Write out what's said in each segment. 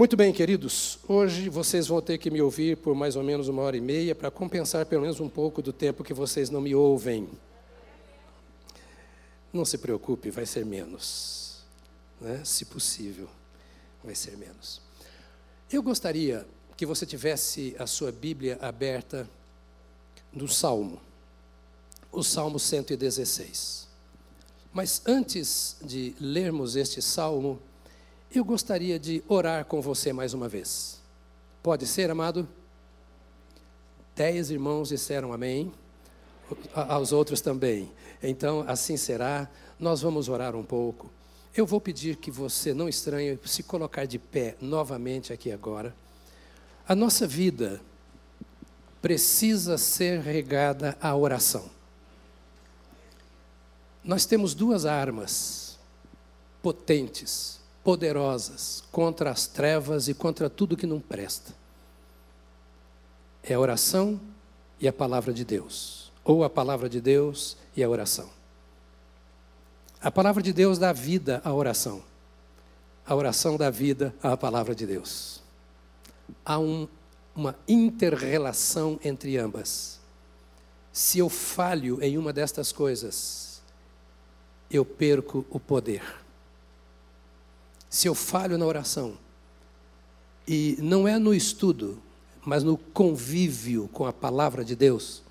Muito bem, queridos. Hoje vocês vão ter que me ouvir por mais ou menos uma hora e meia para compensar pelo menos um pouco do tempo que vocês não me ouvem. Não se preocupe, vai ser menos. Né? Se possível, vai ser menos. Eu gostaria que você tivesse a sua Bíblia aberta no Salmo, o Salmo 116. Mas antes de lermos este salmo, eu gostaria de orar com você mais uma vez. Pode ser, amado? Dez irmãos disseram amém, aos outros também. Então, assim será. Nós vamos orar um pouco. Eu vou pedir que você não estranhe se colocar de pé novamente aqui agora. A nossa vida precisa ser regada à oração. Nós temos duas armas potentes poderosas contra as trevas e contra tudo que não presta. É a oração e a palavra de Deus, ou a palavra de Deus e a oração. A palavra de Deus dá vida à oração. A oração dá vida à palavra de Deus. Há um, uma interrelação entre ambas. Se eu falho em uma destas coisas, eu perco o poder se eu falho na oração, e não é no estudo, mas no convívio com a palavra de Deus,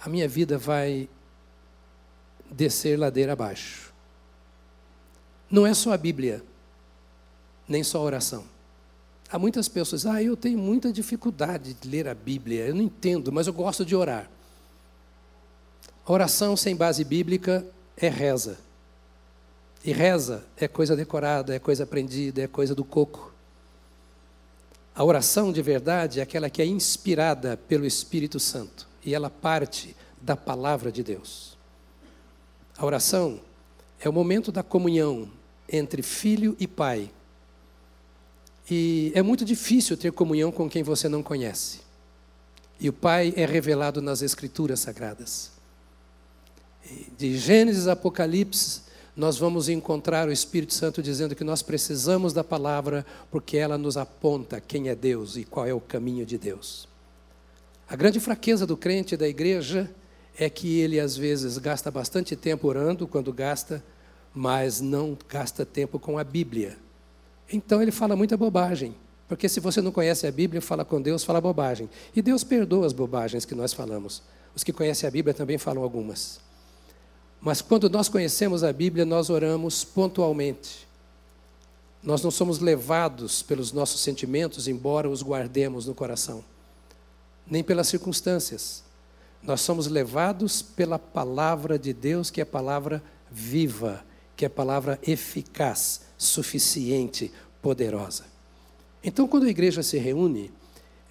a minha vida vai descer ladeira abaixo. Não é só a Bíblia, nem só a oração. Há muitas pessoas, ah, eu tenho muita dificuldade de ler a Bíblia, eu não entendo, mas eu gosto de orar. A oração sem base bíblica é reza. E reza é coisa decorada, é coisa aprendida, é coisa do coco. A oração de verdade é aquela que é inspirada pelo Espírito Santo e ela parte da palavra de Deus. A oração é o momento da comunhão entre filho e pai. E é muito difícil ter comunhão com quem você não conhece. E o Pai é revelado nas Escrituras Sagradas. De Gênesis a Apocalipse, nós vamos encontrar o Espírito Santo dizendo que nós precisamos da palavra porque ela nos aponta quem é Deus e qual é o caminho de Deus. A grande fraqueza do crente da igreja é que ele às vezes gasta bastante tempo orando quando gasta, mas não gasta tempo com a Bíblia. Então ele fala muita bobagem, porque se você não conhece a Bíblia, fala com Deus, fala bobagem. E Deus perdoa as bobagens que nós falamos. Os que conhecem a Bíblia também falam algumas. Mas quando nós conhecemos a Bíblia, nós oramos pontualmente. Nós não somos levados pelos nossos sentimentos, embora os guardemos no coração, nem pelas circunstâncias. Nós somos levados pela palavra de Deus, que é palavra viva, que é palavra eficaz, suficiente, poderosa. Então, quando a igreja se reúne,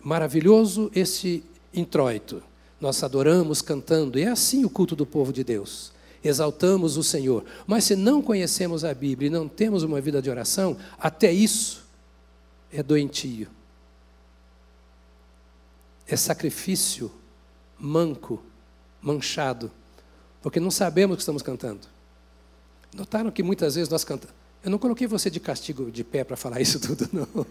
maravilhoso esse introito. Nós adoramos cantando, e é assim o culto do povo de Deus exaltamos o Senhor. Mas se não conhecemos a Bíblia e não temos uma vida de oração, até isso é doentio. É sacrifício manco, manchado, porque não sabemos o que estamos cantando. Notaram que muitas vezes nós cantamos. Eu não coloquei você de castigo de pé para falar isso tudo, não.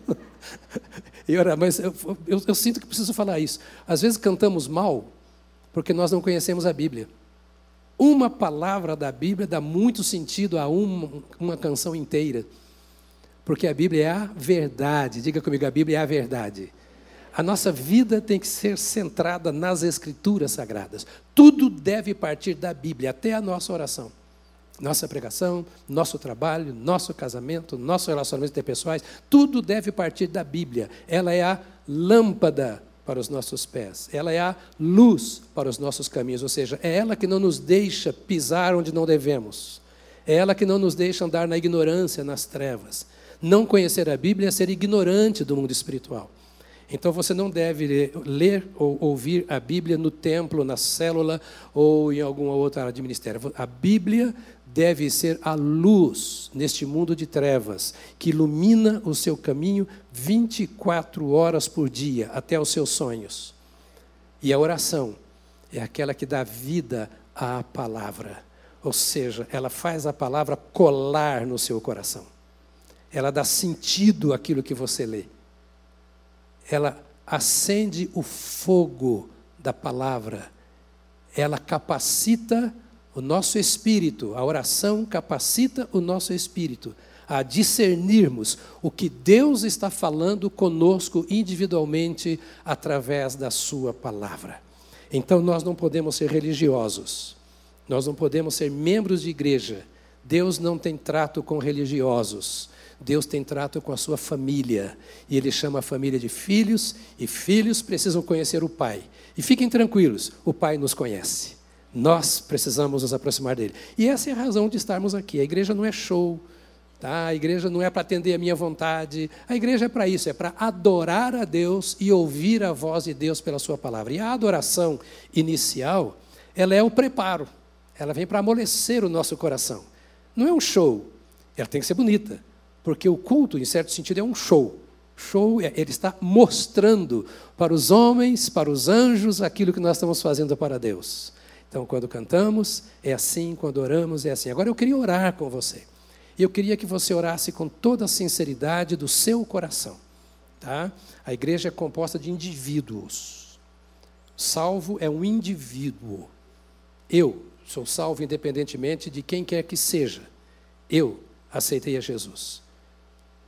E ora, mas eu, eu, eu sinto que preciso falar isso. Às vezes cantamos mal porque nós não conhecemos a Bíblia. Uma palavra da Bíblia dá muito sentido a uma, uma canção inteira. Porque a Bíblia é a verdade. Diga comigo, a Bíblia é a verdade. A nossa vida tem que ser centrada nas Escrituras Sagradas. Tudo deve partir da Bíblia, até a nossa oração. Nossa pregação, nosso trabalho, nosso casamento, nossos relacionamentos interpessoais, tudo deve partir da Bíblia. Ela é a lâmpada para os nossos pés, ela é a luz para os nossos caminhos, ou seja, é ela que não nos deixa pisar onde não devemos, é ela que não nos deixa andar na ignorância, nas trevas. Não conhecer a Bíblia é ser ignorante do mundo espiritual. Então você não deve ler ou ouvir a Bíblia no templo, na célula ou em alguma outra área de ministério. A Bíblia deve ser a luz neste mundo de trevas, que ilumina o seu caminho 24 horas por dia, até os seus sonhos. E a oração é aquela que dá vida à palavra, ou seja, ela faz a palavra colar no seu coração. ela dá sentido àquilo que você lê. Ela acende o fogo da palavra. Ela capacita o nosso espírito, a oração capacita o nosso espírito a discernirmos o que Deus está falando conosco individualmente através da Sua palavra. Então nós não podemos ser religiosos, nós não podemos ser membros de igreja. Deus não tem trato com religiosos. Deus tem trato com a sua família. E Ele chama a família de filhos, e filhos precisam conhecer o Pai. E fiquem tranquilos, o Pai nos conhece. Nós precisamos nos aproximar dele. E essa é a razão de estarmos aqui. A igreja não é show, Tá? A igreja não é para atender a minha vontade, a igreja é para isso, é para adorar a Deus e ouvir a voz de Deus pela Sua palavra. E a adoração inicial, ela é o preparo, ela vem para amolecer o nosso coração. Não é um show, ela tem que ser bonita, porque o culto, em certo sentido, é um show. Show, é, ele está mostrando para os homens, para os anjos, aquilo que nós estamos fazendo para Deus. Então, quando cantamos, é assim, quando oramos, é assim. Agora eu queria orar com você. E eu queria que você orasse com toda a sinceridade do seu coração. Tá? A igreja é composta de indivíduos. Salvo é um indivíduo. Eu sou salvo independentemente de quem quer que seja. Eu aceitei a Jesus.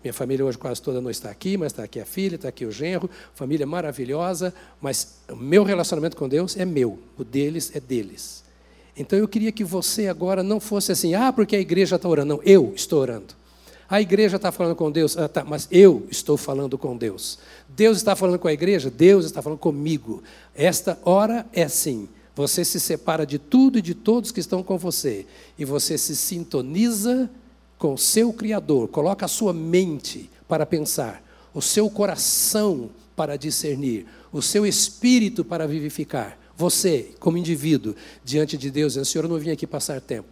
Minha família hoje quase toda não está aqui, mas está aqui a filha, está aqui o genro, família maravilhosa, mas o meu relacionamento com Deus é meu, o deles é deles. Então eu queria que você agora não fosse assim, ah, porque a igreja está orando. Não, eu estou orando. A igreja está falando com Deus, ah, tá, mas eu estou falando com Deus. Deus está falando com a igreja, Deus está falando comigo. Esta hora é assim. Você se separa de tudo e de todos que estão com você. E você se sintoniza com o seu Criador. Coloca a sua mente para pensar, o seu coração para discernir, o seu espírito para vivificar. Você, como indivíduo, diante de Deus, dizendo, Senhor, eu não vim aqui passar tempo.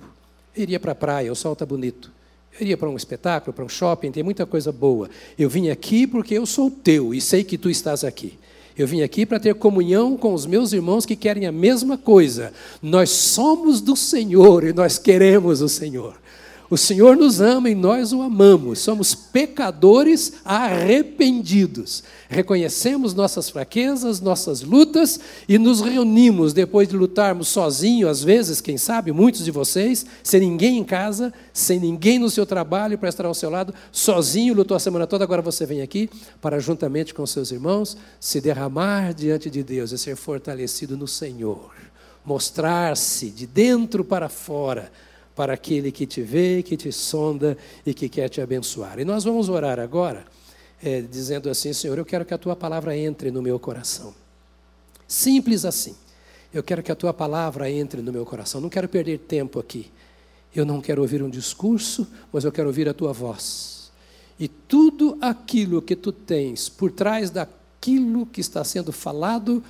Eu iria para a praia, o sol está bonito. Eu iria para um espetáculo, para um shopping, tem muita coisa boa. Eu vim aqui porque eu sou teu e sei que tu estás aqui. Eu vim aqui para ter comunhão com os meus irmãos que querem a mesma coisa. Nós somos do Senhor e nós queremos o Senhor. O Senhor nos ama e nós o amamos. Somos pecadores arrependidos. Reconhecemos nossas fraquezas, nossas lutas e nos reunimos depois de lutarmos sozinho, às vezes, quem sabe, muitos de vocês, sem ninguém em casa, sem ninguém no seu trabalho para estar ao seu lado, sozinho, lutou a semana toda, agora você vem aqui para, juntamente com seus irmãos, se derramar diante de Deus e ser fortalecido no Senhor. Mostrar-se de dentro para fora para aquele que te vê, que te sonda e que quer te abençoar. E nós vamos orar agora, é, dizendo assim: Senhor, eu quero que a tua palavra entre no meu coração. Simples assim. Eu quero que a tua palavra entre no meu coração. Não quero perder tempo aqui. Eu não quero ouvir um discurso, mas eu quero ouvir a tua voz. E tudo aquilo que tu tens por trás daquilo que está sendo falado,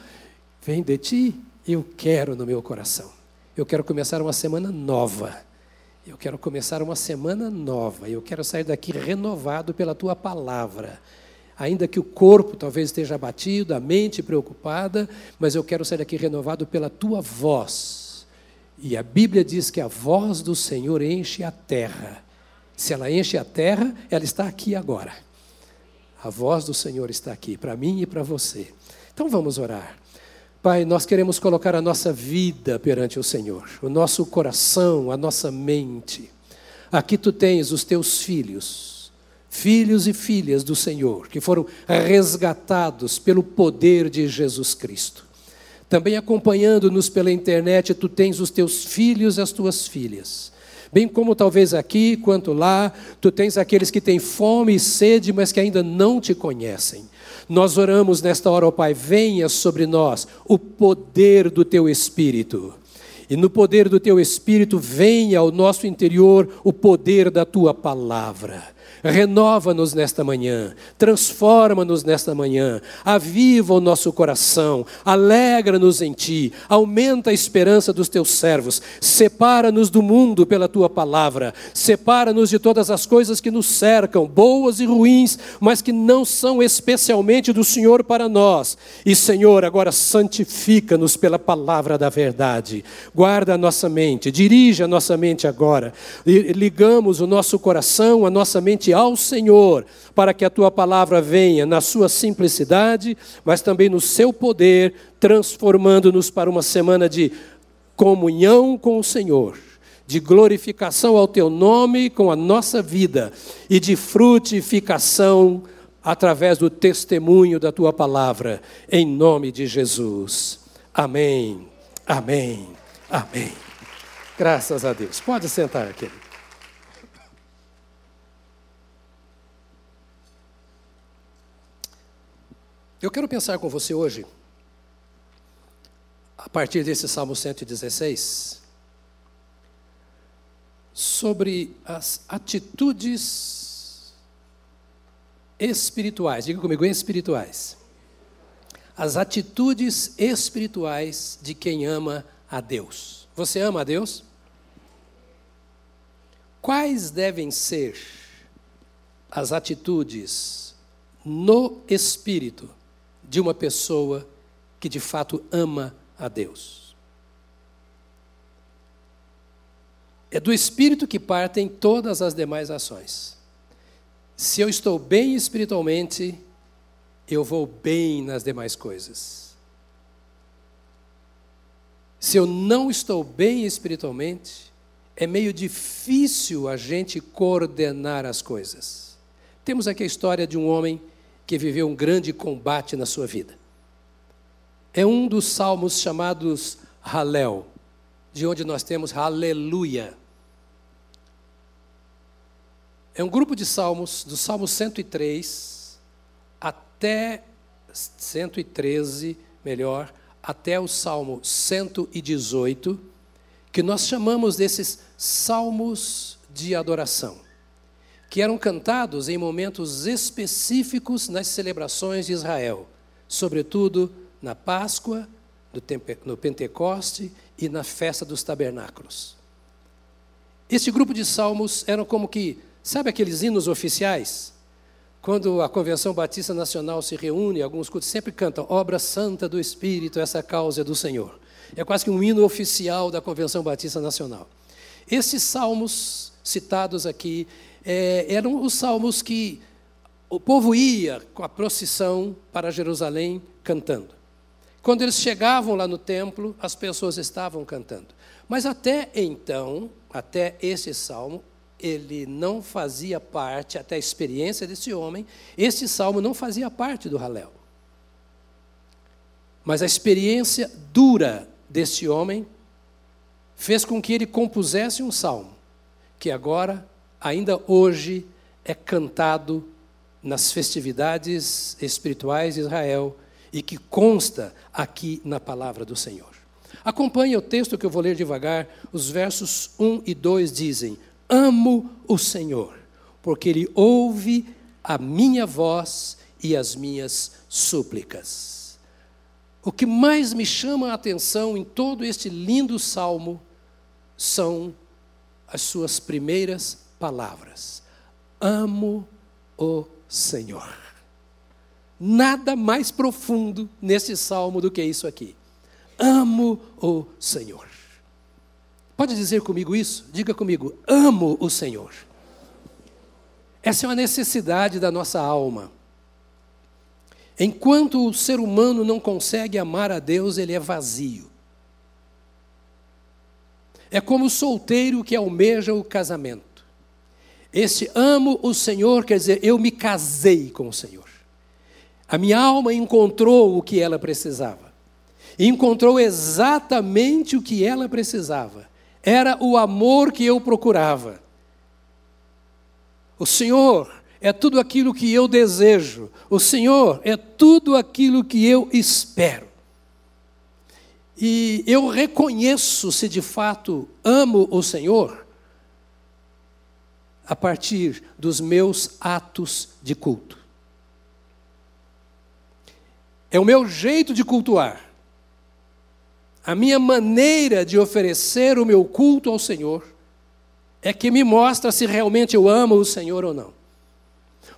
vem de ti, eu quero no meu coração. Eu quero começar uma semana nova eu quero começar uma semana nova. Eu quero sair daqui renovado pela tua palavra. Ainda que o corpo talvez esteja abatido, a mente preocupada, mas eu quero sair daqui renovado pela tua voz. E a Bíblia diz que a voz do Senhor enche a terra. Se ela enche a terra, ela está aqui agora. A voz do Senhor está aqui, para mim e para você. Então vamos orar. Pai, nós queremos colocar a nossa vida perante o Senhor, o nosso coração, a nossa mente. Aqui tu tens os teus filhos, filhos e filhas do Senhor, que foram resgatados pelo poder de Jesus Cristo. Também acompanhando-nos pela internet, tu tens os teus filhos e as tuas filhas. Bem como talvez aqui, quanto lá, tu tens aqueles que têm fome e sede, mas que ainda não te conhecem. Nós oramos nesta hora, ó Pai, venha sobre nós o poder do teu Espírito. E no poder do teu Espírito venha ao nosso interior o poder da tua palavra. Renova-nos nesta manhã, transforma-nos nesta manhã, aviva o nosso coração, alegra-nos em Ti, aumenta a esperança dos Teus servos, separa-nos do mundo pela Tua palavra, separa-nos de todas as coisas que nos cercam, boas e ruins, mas que não são especialmente do Senhor para nós. E, Senhor, agora santifica-nos pela palavra da verdade, guarda a nossa mente, dirige a nossa mente agora, ligamos o nosso coração, a nossa mente ao Senhor, para que a tua palavra venha na sua simplicidade, mas também no seu poder, transformando-nos para uma semana de comunhão com o Senhor, de glorificação ao teu nome com a nossa vida e de frutificação através do testemunho da tua palavra, em nome de Jesus. Amém. Amém. Amém. Graças a Deus. Pode sentar aqui. Eu quero pensar com você hoje, a partir desse Salmo 116, sobre as atitudes espirituais. Diga comigo, espirituais. As atitudes espirituais de quem ama a Deus. Você ama a Deus? Quais devem ser as atitudes no espírito de uma pessoa que de fato ama a Deus? É do espírito que partem todas as demais ações. Se eu estou bem espiritualmente, eu vou bem nas demais coisas. Se eu não estou bem espiritualmente, é meio difícil a gente coordenar as coisas. Temos aqui a história de um homem que viveu um grande combate na sua vida. É um dos salmos chamados Halel, de onde nós temos Aleluia. É um grupo de salmos, do Salmo 103 até 113, melhor, até o Salmo 118, que nós chamamos desses salmos de adoração, que eram cantados em momentos específicos nas celebrações de Israel, sobretudo na Páscoa, no Pentecoste e na festa dos tabernáculos. Este grupo de salmos eram como que, sabe aqueles hinos oficiais? Quando a Convenção Batista Nacional se reúne, alguns cultos sempre cantam Obra Santa do Espírito, essa causa é do Senhor. É quase que um hino oficial da Convenção Batista Nacional. Esses salmos citados aqui é, eram os salmos que o povo ia com a procissão para Jerusalém cantando. Quando eles chegavam lá no templo, as pessoas estavam cantando. Mas até então, até esse salmo, ele não fazia parte, até a experiência desse homem, esse salmo não fazia parte do Halel. Mas a experiência dura desse homem fez com que ele compusesse um salmo, que agora, ainda hoje, é cantado nas festividades espirituais de Israel e que consta aqui na palavra do Senhor. Acompanhe o texto que eu vou ler devagar. Os versos 1 e 2 dizem: Amo o Senhor, porque Ele ouve a minha voz e as minhas súplicas. O que mais me chama a atenção em todo este lindo salmo são as suas primeiras palavras. Amo o Senhor. Nada mais profundo nesse salmo do que isso aqui. Amo o Senhor. Pode dizer comigo isso? Diga comigo, amo o Senhor. Essa é uma necessidade da nossa alma. Enquanto o ser humano não consegue amar a Deus, ele é vazio. É como o solteiro que almeja o casamento. Esse amo o Senhor quer dizer, eu me casei com o Senhor. A minha alma encontrou o que ela precisava. encontrou exatamente o que ela precisava. Era o amor que eu procurava. O Senhor é tudo aquilo que eu desejo. O Senhor é tudo aquilo que eu espero. E eu reconheço se de fato amo o Senhor a partir dos meus atos de culto. É o meu jeito de cultuar, a minha maneira de oferecer o meu culto ao Senhor, é que me mostra se realmente eu amo o Senhor ou não.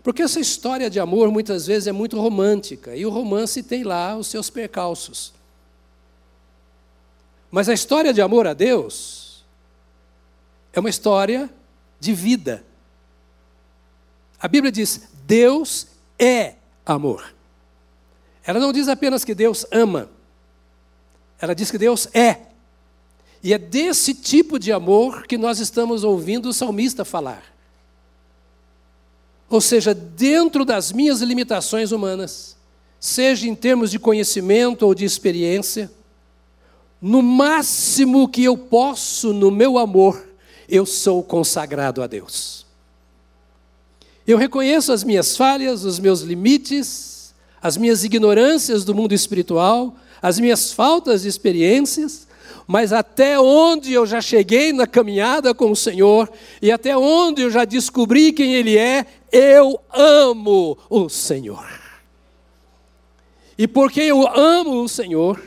Porque essa história de amor muitas vezes é muito romântica, e o romance tem lá os seus percalços. Mas a história de amor a Deus é uma história de vida. A Bíblia diz: Deus é amor. Ela não diz apenas que Deus ama, ela diz que Deus é. E é desse tipo de amor que nós estamos ouvindo o salmista falar. Ou seja, dentro das minhas limitações humanas, seja em termos de conhecimento ou de experiência, no máximo que eu posso no meu amor, eu sou consagrado a Deus. Eu reconheço as minhas falhas, os meus limites, as minhas ignorâncias do mundo espiritual, as minhas faltas de experiências, mas até onde eu já cheguei na caminhada com o Senhor e até onde eu já descobri quem Ele é, eu amo o Senhor. E porque eu amo o Senhor,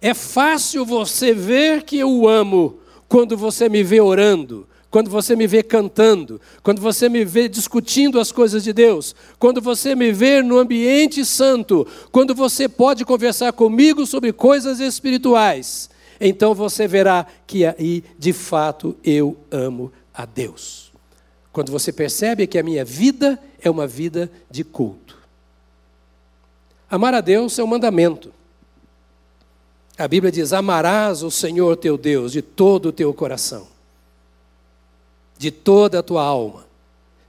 é fácil você ver que eu o amo quando você me vê orando, quando você me vê cantando, quando você me vê discutindo as coisas de Deus, quando você me vê no ambiente santo, quando você pode conversar comigo sobre coisas espirituais, então você verá que aí de fato eu amo a Deus. Quando você percebe que a minha vida é uma vida de culto. Amar a Deus é um mandamento. A Bíblia diz: Amarás o Senhor teu Deus de todo o teu coração de toda a tua alma,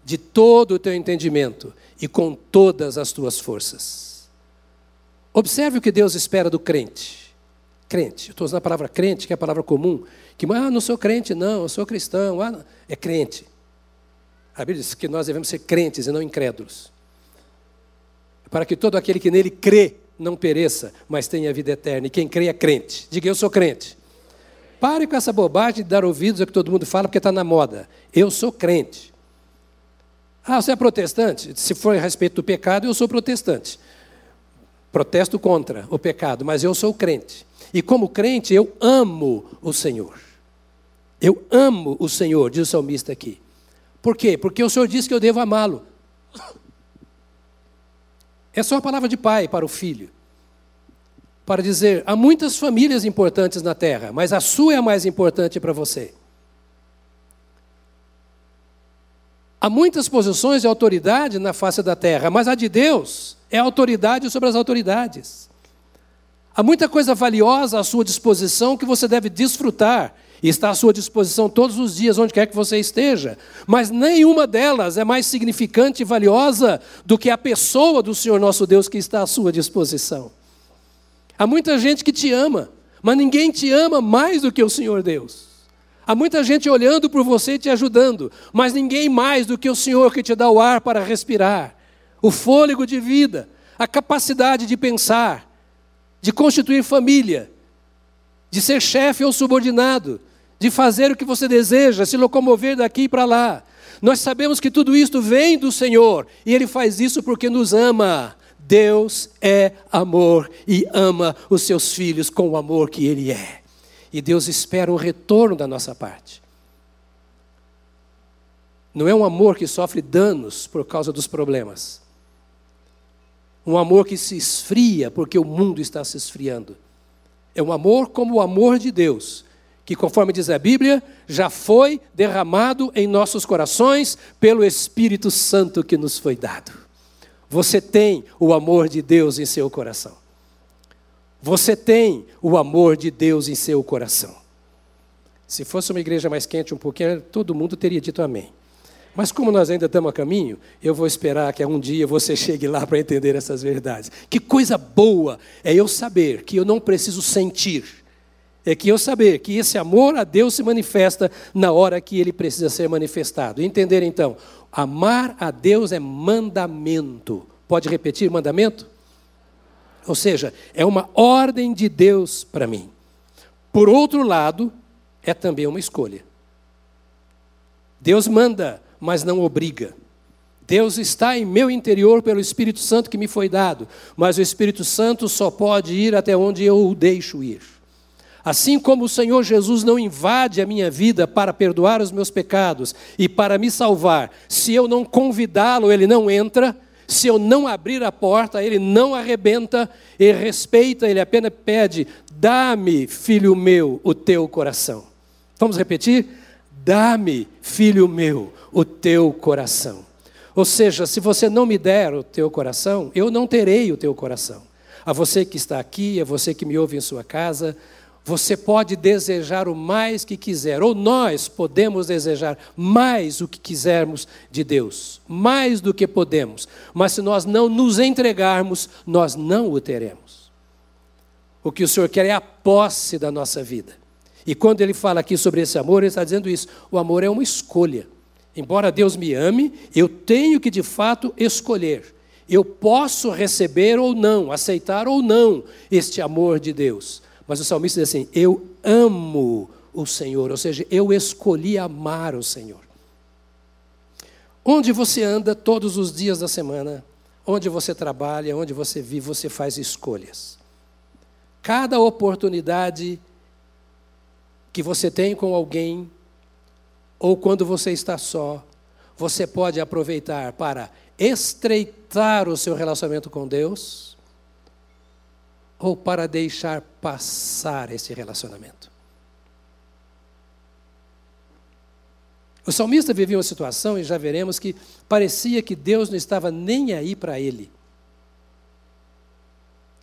de todo o teu entendimento e com todas as tuas forças. Observe o que Deus espera do crente. Crente, estou usando a palavra crente, que é a palavra comum, que, ah, não sou crente, não, eu sou cristão, ah, é crente. A Bíblia diz que nós devemos ser crentes e não incrédulos. Para que todo aquele que nele crê não pereça, mas tenha vida eterna. E quem crê é crente. Diga, eu sou crente. Pare com essa bobagem de dar ouvidos ao que todo mundo fala porque está na moda. Eu sou crente. Ah, você é protestante? Se for a respeito do pecado, eu sou protestante. Protesto contra o pecado, mas eu sou crente. E como crente, eu amo o Senhor. Eu amo o Senhor, diz o salmista aqui. Por quê? Porque o Senhor disse que eu devo amá-lo. É só a palavra de pai para o filho para dizer: há muitas famílias importantes na terra, mas a sua é a mais importante para você. Há muitas posições de autoridade na face da terra, mas a de Deus é autoridade sobre as autoridades. Há muita coisa valiosa à sua disposição que você deve desfrutar e está à sua disposição todos os dias, onde quer que você esteja, mas nenhuma delas é mais significante e valiosa do que a pessoa do Senhor nosso Deus que está à sua disposição. Há muita gente que te ama, mas ninguém te ama mais do que o Senhor Deus. Há muita gente olhando por você e te ajudando, mas ninguém mais do que o Senhor que te dá o ar para respirar, o fôlego de vida, a capacidade de pensar, de constituir família, de ser chefe ou subordinado, de fazer o que você deseja, se locomover daqui para lá. Nós sabemos que tudo isto vem do Senhor e Ele faz isso porque nos ama. Deus é amor e ama os seus filhos com o amor que Ele é. E Deus espera um retorno da nossa parte. Não é um amor que sofre danos por causa dos problemas. Um amor que se esfria porque o mundo está se esfriando. É um amor como o amor de Deus, que, conforme diz a Bíblia, já foi derramado em nossos corações pelo Espírito Santo que nos foi dado. Você tem o amor de Deus em seu coração. Você tem o amor de Deus em seu coração. Se fosse uma igreja mais quente um pouquinho, todo mundo teria dito amém. Mas como nós ainda estamos a caminho, eu vou esperar que um dia você chegue lá para entender essas verdades. Que coisa boa é eu saber que eu não preciso sentir. É que eu saber que esse amor a Deus se manifesta na hora que ele precisa ser manifestado. Entender então, Amar a Deus é mandamento. Pode repetir mandamento? Ou seja, é uma ordem de Deus para mim. Por outro lado, é também uma escolha. Deus manda, mas não obriga. Deus está em meu interior pelo Espírito Santo que me foi dado, mas o Espírito Santo só pode ir até onde eu o deixo ir. Assim como o Senhor Jesus não invade a minha vida para perdoar os meus pecados e para me salvar, se eu não convidá-lo, ele não entra, se eu não abrir a porta, ele não arrebenta, ele respeita, ele apenas pede: dá-me, filho meu, o teu coração. Vamos repetir? Dá-me, filho meu, o teu coração. Ou seja, se você não me der o teu coração, eu não terei o teu coração. A você que está aqui, a você que me ouve em sua casa, você pode desejar o mais que quiser, ou nós podemos desejar mais o que quisermos de Deus, mais do que podemos, mas se nós não nos entregarmos, nós não o teremos. O que o Senhor quer é a posse da nossa vida. E quando ele fala aqui sobre esse amor, ele está dizendo isso: o amor é uma escolha. Embora Deus me ame, eu tenho que de fato escolher. Eu posso receber ou não, aceitar ou não este amor de Deus. Mas o salmista diz assim: Eu amo o Senhor, ou seja, eu escolhi amar o Senhor. Onde você anda todos os dias da semana, onde você trabalha, onde você vive, você faz escolhas. Cada oportunidade que você tem com alguém, ou quando você está só, você pode aproveitar para estreitar o seu relacionamento com Deus ou para deixar passar esse relacionamento. O salmista vivia uma situação, e já veremos, que parecia que Deus não estava nem aí para ele.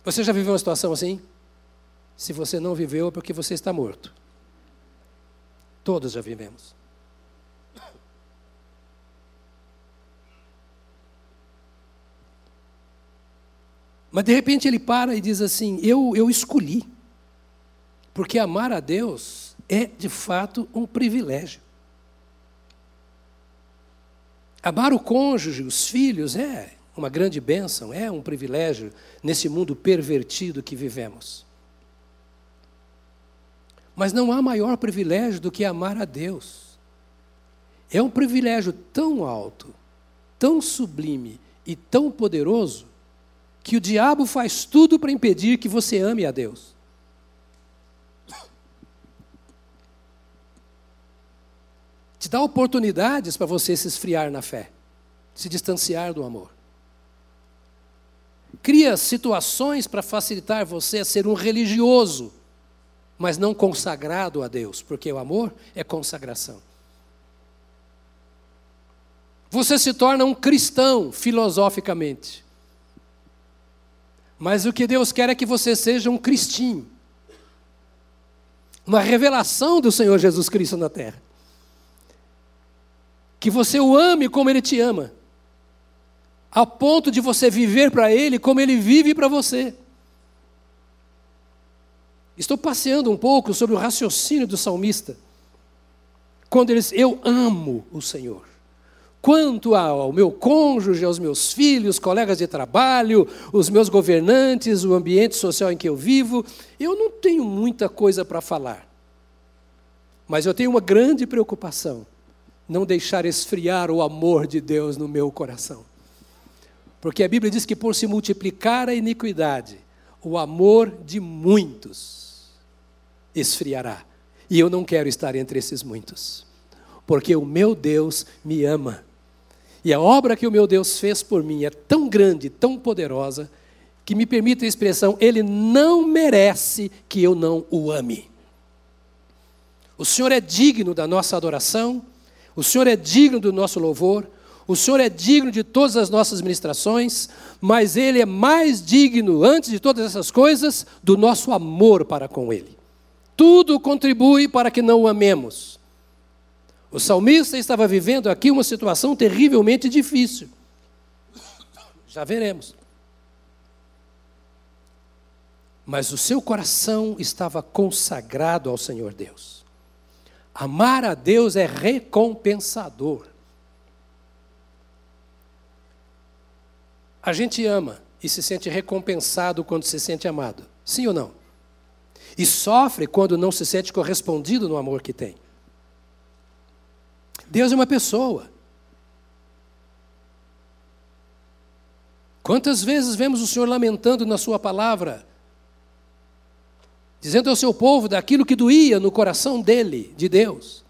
Você já viveu uma situação assim? Se você não viveu, é porque você está morto. Todos já vivemos. Mas de repente ele para e diz assim: Eu, eu escolhi. Porque amar a Deus é de fato um privilégio. Amar o cônjuge, os filhos, é uma grande bênção, é um privilégio nesse mundo pervertido que vivemos. Mas não há maior privilégio do que amar a Deus. É um privilégio tão alto, tão sublime e tão poderoso que o diabo faz tudo para impedir que você ame a Deus. Te dá oportunidades para você se esfriar na fé, se distanciar do amor. Cria situações para facilitar você a ser um religioso mas não consagrado a Deus, porque o amor é consagração. Você se torna um cristão filosoficamente. Mas o que Deus quer é que você seja um cristinho. Uma revelação do Senhor Jesus Cristo na terra. Que você o ame como Ele te ama. A ponto de você viver para Ele como Ele vive para você. Estou passeando um pouco sobre o raciocínio do salmista. Quando ele diz, eu amo o Senhor. Quanto ao meu cônjuge, aos meus filhos, colegas de trabalho, os meus governantes, o ambiente social em que eu vivo, eu não tenho muita coisa para falar. Mas eu tenho uma grande preocupação: não deixar esfriar o amor de Deus no meu coração. Porque a Bíblia diz que por se multiplicar a iniquidade, o amor de muitos esfriará. E eu não quero estar entre esses muitos, porque o meu Deus me ama. E a obra que o meu Deus fez por mim é tão grande, tão poderosa, que me permite a expressão: Ele não merece que eu não o ame. O Senhor é digno da nossa adoração, o Senhor é digno do nosso louvor, o Senhor é digno de todas as nossas ministrações, mas Ele é mais digno, antes de todas essas coisas, do nosso amor para com Ele. Tudo contribui para que não o amemos. O salmista estava vivendo aqui uma situação terrivelmente difícil. Já veremos. Mas o seu coração estava consagrado ao Senhor Deus. Amar a Deus é recompensador. A gente ama e se sente recompensado quando se sente amado. Sim ou não? e sofre quando não se sente correspondido no amor que tem. Deus é uma pessoa. Quantas vezes vemos o Senhor lamentando na Sua palavra, dizendo ao seu povo daquilo que doía no coração dele, de Deus,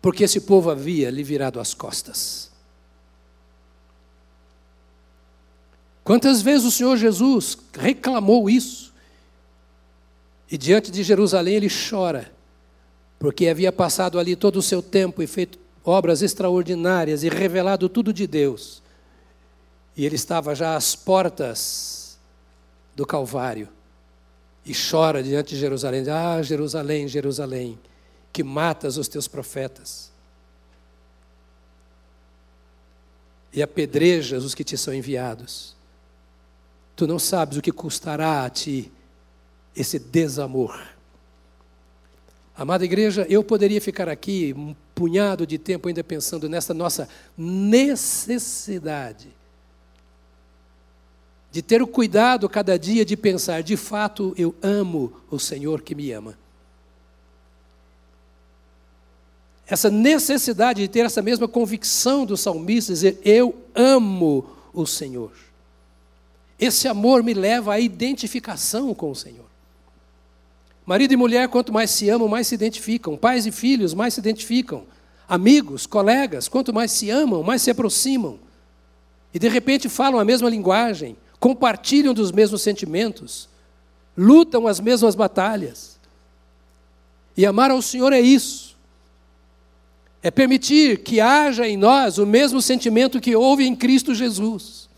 porque esse povo havia lhe virado as costas. Quantas vezes o Senhor Jesus reclamou isso? E diante de Jerusalém ele chora, porque havia passado ali todo o seu tempo e feito obras extraordinárias e revelado tudo de Deus. E ele estava já às portas do Calvário e chora diante de Jerusalém: Ah, Jerusalém, Jerusalém, que matas os teus profetas e apedrejas os que te são enviados. Tu não sabes o que custará a ti esse desamor. Amada igreja, eu poderia ficar aqui um punhado de tempo ainda pensando nessa nossa necessidade de ter o cuidado cada dia de pensar, de fato eu amo o Senhor que me ama. Essa necessidade de ter essa mesma convicção do salmista, dizer, eu amo o Senhor. Esse amor me leva à identificação com o Senhor. Marido e mulher, quanto mais se amam, mais se identificam. Pais e filhos, mais se identificam. Amigos, colegas, quanto mais se amam, mais se aproximam. E de repente falam a mesma linguagem, compartilham dos mesmos sentimentos, lutam as mesmas batalhas. E amar ao Senhor é isso. É permitir que haja em nós o mesmo sentimento que houve em Cristo Jesus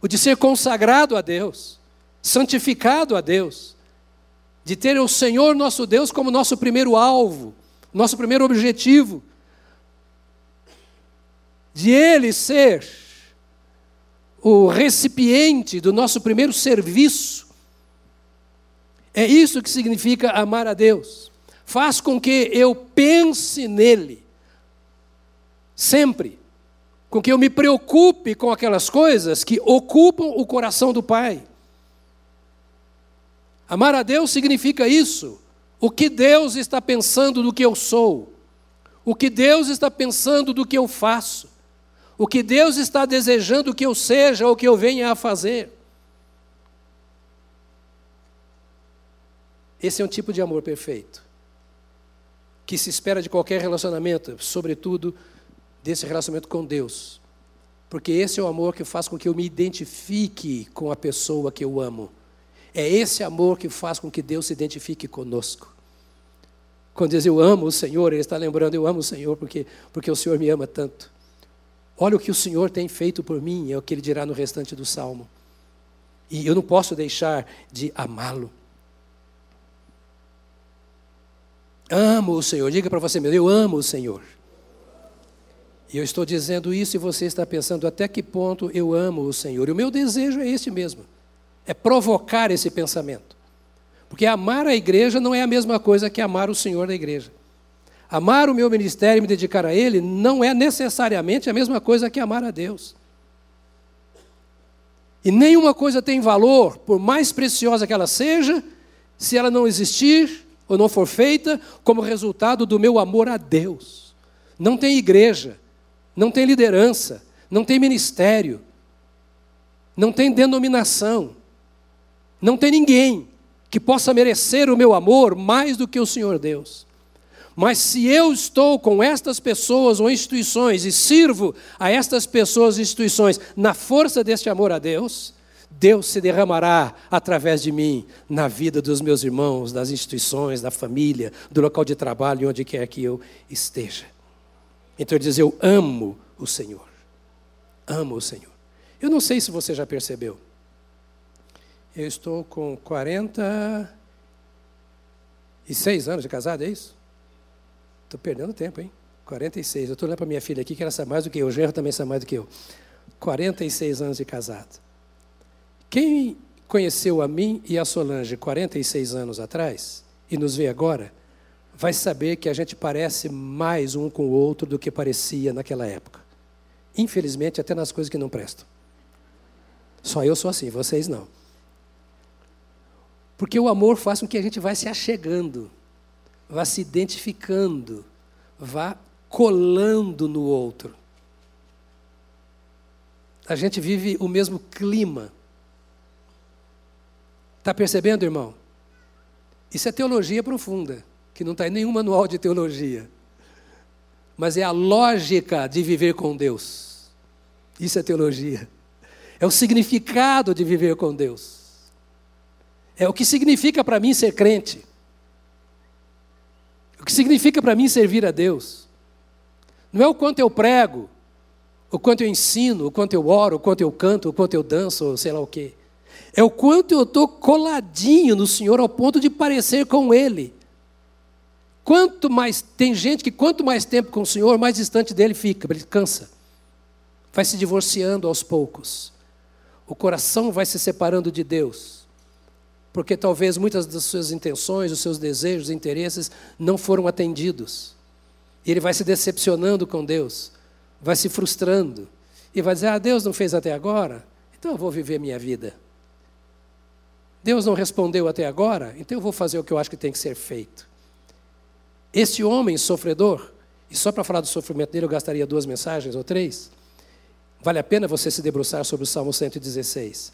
o de ser consagrado a Deus, santificado a Deus, de ter o Senhor nosso Deus como nosso primeiro alvo, nosso primeiro objetivo, de Ele ser o recipiente do nosso primeiro serviço. É isso que significa amar a Deus. Faz com que eu pense nele, sempre com que eu me preocupe com aquelas coisas que ocupam o coração do Pai. Amar a Deus significa isso. O que Deus está pensando do que eu sou. O que Deus está pensando do que eu faço. O que Deus está desejando que eu seja ou que eu venha a fazer. Esse é um tipo de amor perfeito. Que se espera de qualquer relacionamento, sobretudo desse relacionamento com Deus. Porque esse é o amor que faz com que eu me identifique com a pessoa que eu amo. É esse amor que faz com que Deus se identifique conosco. Quando diz eu amo o Senhor, ele está lembrando, eu amo o Senhor porque, porque o Senhor me ama tanto. Olha o que o Senhor tem feito por mim, é o que ele dirá no restante do salmo. E eu não posso deixar de amá-lo. Amo o Senhor, diga para você mesmo, eu amo o Senhor. E eu estou dizendo isso e você está pensando até que ponto eu amo o Senhor. E o meu desejo é esse mesmo: é provocar esse pensamento. Porque amar a igreja não é a mesma coisa que amar o Senhor da igreja. Amar o meu ministério e me dedicar a Ele não é necessariamente a mesma coisa que amar a Deus. E nenhuma coisa tem valor, por mais preciosa que ela seja, se ela não existir ou não for feita como resultado do meu amor a Deus. Não tem igreja, não tem liderança, não tem ministério, não tem denominação, não tem ninguém que possa merecer o meu amor mais do que o Senhor Deus. Mas se eu estou com estas pessoas ou instituições e sirvo a estas pessoas e instituições na força deste amor a Deus, Deus se derramará através de mim na vida dos meus irmãos, das instituições, da família, do local de trabalho, onde quer que eu esteja. Então ele diz: Eu amo o Senhor. Amo o Senhor. Eu não sei se você já percebeu. Eu estou com 46 anos de casado, é isso? Estou perdendo tempo, hein? 46. Eu estou olhando para minha filha aqui, que ela sabe mais do que eu. O genro também sabe mais do que eu. 46 anos de casado. Quem conheceu a mim e a Solange 46 anos atrás e nos vê agora, vai saber que a gente parece mais um com o outro do que parecia naquela época. Infelizmente, até nas coisas que não prestam. Só eu sou assim, vocês não. Porque o amor faz com que a gente vá se achegando, vá se identificando, vá colando no outro. A gente vive o mesmo clima. Está percebendo, irmão? Isso é teologia profunda que não está em nenhum manual de teologia. Mas é a lógica de viver com Deus. Isso é teologia. É o significado de viver com Deus. É o que significa para mim ser crente. O que significa para mim servir a Deus. Não é o quanto eu prego, o quanto eu ensino, o quanto eu oro, o quanto eu canto, o quanto eu danço, ou sei lá o quê. É o quanto eu estou coladinho no Senhor ao ponto de parecer com Ele. Quanto mais tem gente que quanto mais tempo com o Senhor, mais distante dele fica, ele cansa. Vai se divorciando aos poucos. O coração vai se separando de Deus. Porque talvez muitas das suas intenções, os seus desejos, interesses não foram atendidos. E ele vai se decepcionando com Deus, vai se frustrando e vai dizer: "Ah, Deus não fez até agora, então eu vou viver minha vida". Deus não respondeu até agora, então eu vou fazer o que eu acho que tem que ser feito. Este homem sofredor, e só para falar do sofrimento dele eu gastaria duas mensagens ou três, vale a pena você se debruçar sobre o Salmo 116.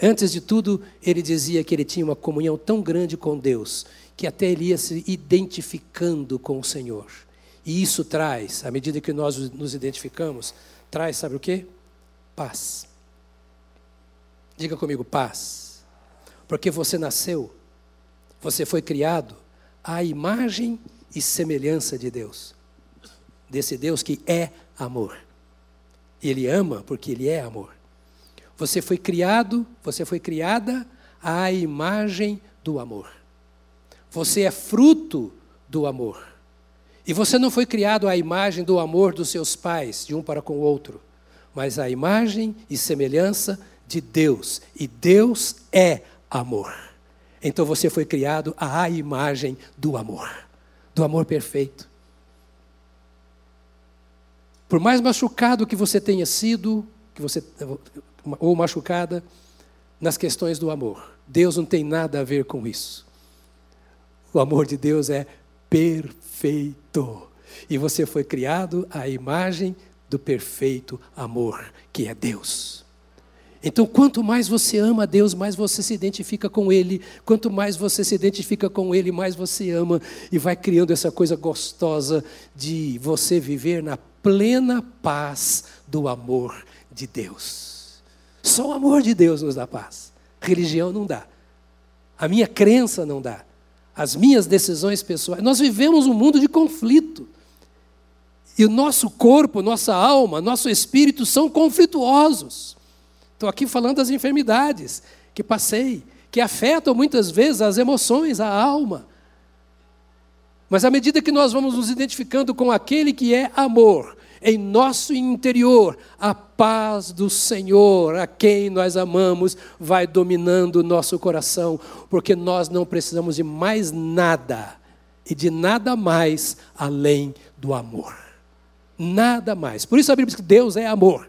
Antes de tudo, ele dizia que ele tinha uma comunhão tão grande com Deus, que até ele ia se identificando com o Senhor. E isso traz, à medida que nós nos identificamos, traz, sabe o que? Paz. Diga comigo, paz. Porque você nasceu, você foi criado à imagem e semelhança de Deus. Desse Deus que é amor. Ele ama porque ele é amor. Você foi criado, você foi criada à imagem do amor. Você é fruto do amor. E você não foi criado à imagem do amor dos seus pais, de um para com o outro, mas à imagem e semelhança de Deus. E Deus é amor. Então você foi criado à imagem do amor do amor perfeito. Por mais machucado que você tenha sido, que você ou machucada nas questões do amor, Deus não tem nada a ver com isso. O amor de Deus é perfeito. E você foi criado à imagem do perfeito amor, que é Deus. Então, quanto mais você ama Deus, mais você se identifica com Ele. Quanto mais você se identifica com Ele, mais você ama. E vai criando essa coisa gostosa de você viver na plena paz do amor de Deus. Só o amor de Deus nos dá paz. Religião não dá. A minha crença não dá. As minhas decisões pessoais. Nós vivemos um mundo de conflito. E o nosso corpo, nossa alma, nosso espírito são conflituosos. Estou aqui falando das enfermidades que passei, que afetam muitas vezes as emoções, a alma. Mas à medida que nós vamos nos identificando com aquele que é amor, em nosso interior, a paz do Senhor, a quem nós amamos, vai dominando o nosso coração, porque nós não precisamos de mais nada e de nada mais além do amor. Nada mais. Por isso a Bíblia diz que Deus é amor.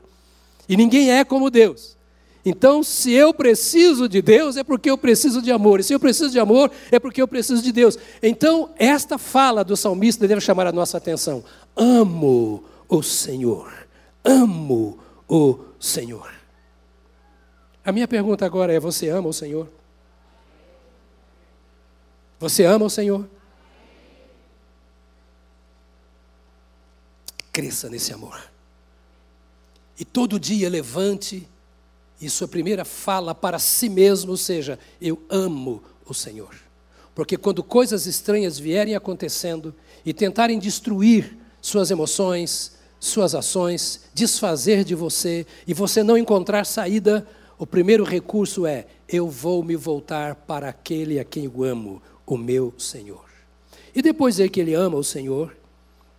E ninguém é como Deus. Então, se eu preciso de Deus, é porque eu preciso de amor. E se eu preciso de amor, é porque eu preciso de Deus. Então, esta fala do salmista deve chamar a nossa atenção. Amo o Senhor. Amo o Senhor. A minha pergunta agora é: você ama o Senhor? Você ama o Senhor? Cresça nesse amor. E todo dia levante e sua primeira fala para si mesmo seja: Eu amo o Senhor. Porque quando coisas estranhas vierem acontecendo e tentarem destruir suas emoções, suas ações, desfazer de você e você não encontrar saída, o primeiro recurso é: eu vou me voltar para aquele a quem eu amo, o meu Senhor. E depois de que ele ama o Senhor,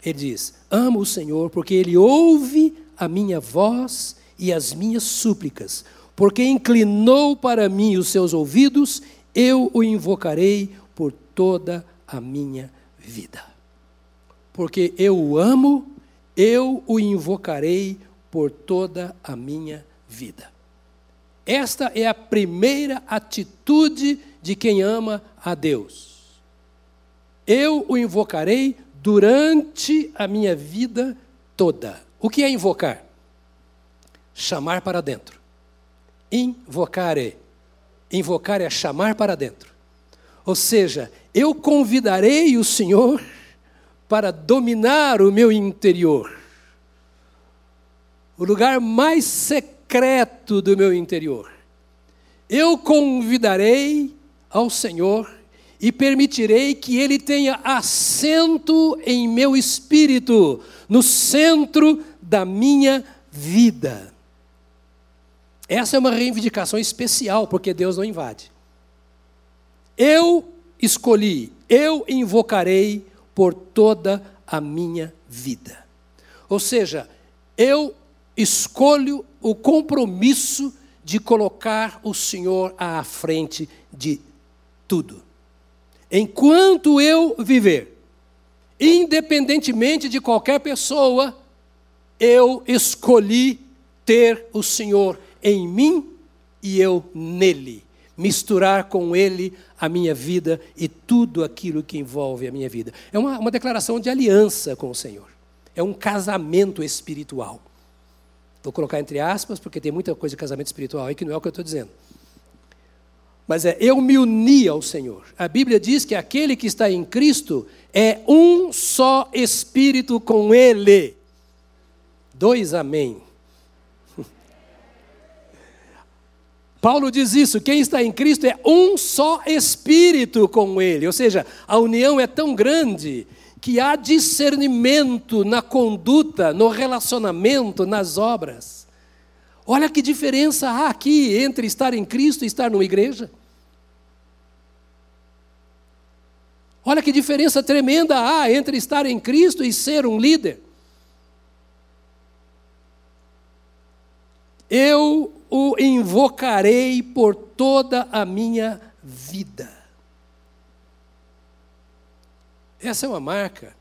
ele diz: Amo o Senhor porque ele ouve a minha voz e as minhas súplicas, porque inclinou para mim os seus ouvidos, eu o invocarei por toda a minha vida. Porque eu o amo, eu o invocarei por toda a minha vida. Esta é a primeira atitude de quem ama a Deus. Eu o invocarei durante a minha vida toda. O que é invocar? chamar para dentro. Invocare. Invocar é chamar para dentro. Ou seja, eu convidarei o Senhor para dominar o meu interior. O lugar mais secreto do meu interior. Eu convidarei ao Senhor e permitirei que ele tenha assento em meu espírito, no centro da minha vida. Essa é uma reivindicação especial, porque Deus não invade. Eu escolhi, eu invocarei por toda a minha vida. Ou seja, eu escolho o compromisso de colocar o Senhor à frente de tudo. Enquanto eu viver, independentemente de qualquer pessoa, eu escolhi ter o Senhor em mim e eu nele, misturar com ele a minha vida e tudo aquilo que envolve a minha vida. É uma, uma declaração de aliança com o Senhor, é um casamento espiritual. Vou colocar entre aspas, porque tem muita coisa de casamento espiritual aí que não é o que eu estou dizendo mas é eu me uni ao Senhor. A Bíblia diz que aquele que está em Cristo é um só espírito com Ele. Dois amém. Paulo diz isso: quem está em Cristo é um só espírito com Ele. Ou seja, a união é tão grande que há discernimento na conduta, no relacionamento, nas obras. Olha que diferença há aqui entre estar em Cristo e estar numa igreja. Olha que diferença tremenda há entre estar em Cristo e ser um líder. Eu o invocarei por toda a minha vida. Essa é uma marca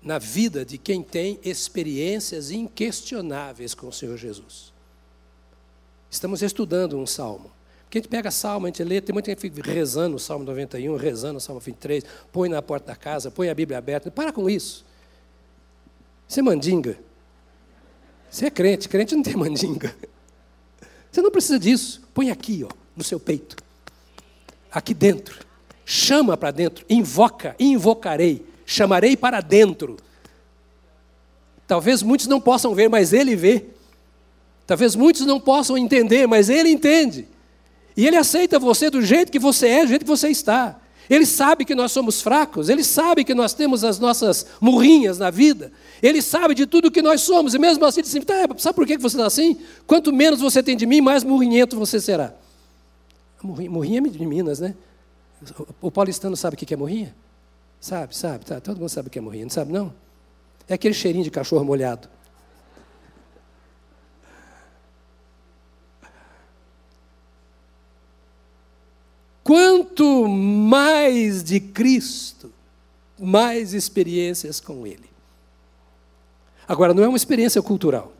na vida de quem tem experiências inquestionáveis com o Senhor Jesus. Estamos estudando um salmo. Porque a gente pega salmo, a gente lê, tem muita gente rezando o Salmo 91, rezando o Salmo 23, põe na porta da casa, põe a Bíblia aberta. Para com isso. Você é mandinga. Você é crente, crente não tem mandinga. Você não precisa disso. Põe aqui, ó, no seu peito. Aqui dentro. Chama para dentro. Invoca, invocarei. Chamarei para dentro. Talvez muitos não possam ver, mas ele vê. Talvez muitos não possam entender, mas ele entende. E Ele aceita você do jeito que você é, do jeito que você está. Ele sabe que nós somos fracos, Ele sabe que nós temos as nossas murrinhas na vida, Ele sabe de tudo que nós somos, e mesmo assim, ele diz assim, tá, sabe por que você está assim? Quanto menos você tem de mim, mais murrinhento você será. Murrinha é de Minas, né? O paulistano sabe o que é murrinha? Sabe, sabe, tá, todo mundo sabe o que é murrinha, não sabe não? É aquele cheirinho de cachorro molhado. Quanto mais de Cristo, mais experiências com Ele. Agora, não é uma experiência cultural.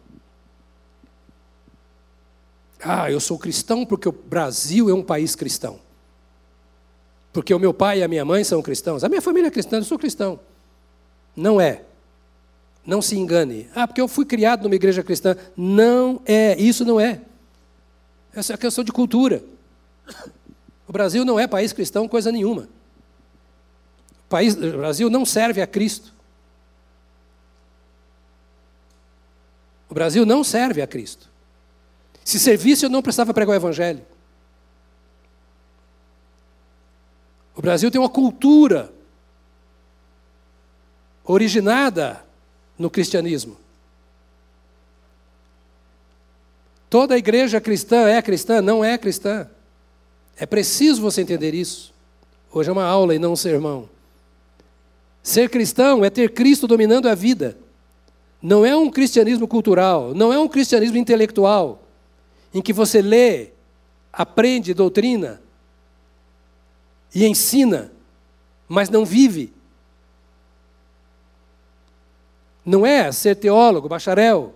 Ah, eu sou cristão porque o Brasil é um país cristão. Porque o meu pai e a minha mãe são cristãos. A minha família é cristã, eu sou cristão. Não é. Não se engane. Ah, porque eu fui criado numa igreja cristã. Não é, isso não é. Essa é questão de cultura. O Brasil não é país cristão coisa nenhuma. O, país, o Brasil não serve a Cristo. O Brasil não serve a Cristo. Se servisse, eu não precisava pregar o Evangelho. O Brasil tem uma cultura originada no cristianismo. Toda igreja cristã é cristã? Não é cristã. É preciso você entender isso. Hoje é uma aula e não um sermão. Ser cristão é ter Cristo dominando a vida. Não é um cristianismo cultural, não é um cristianismo intelectual, em que você lê, aprende doutrina e ensina, mas não vive. Não é ser teólogo, bacharel,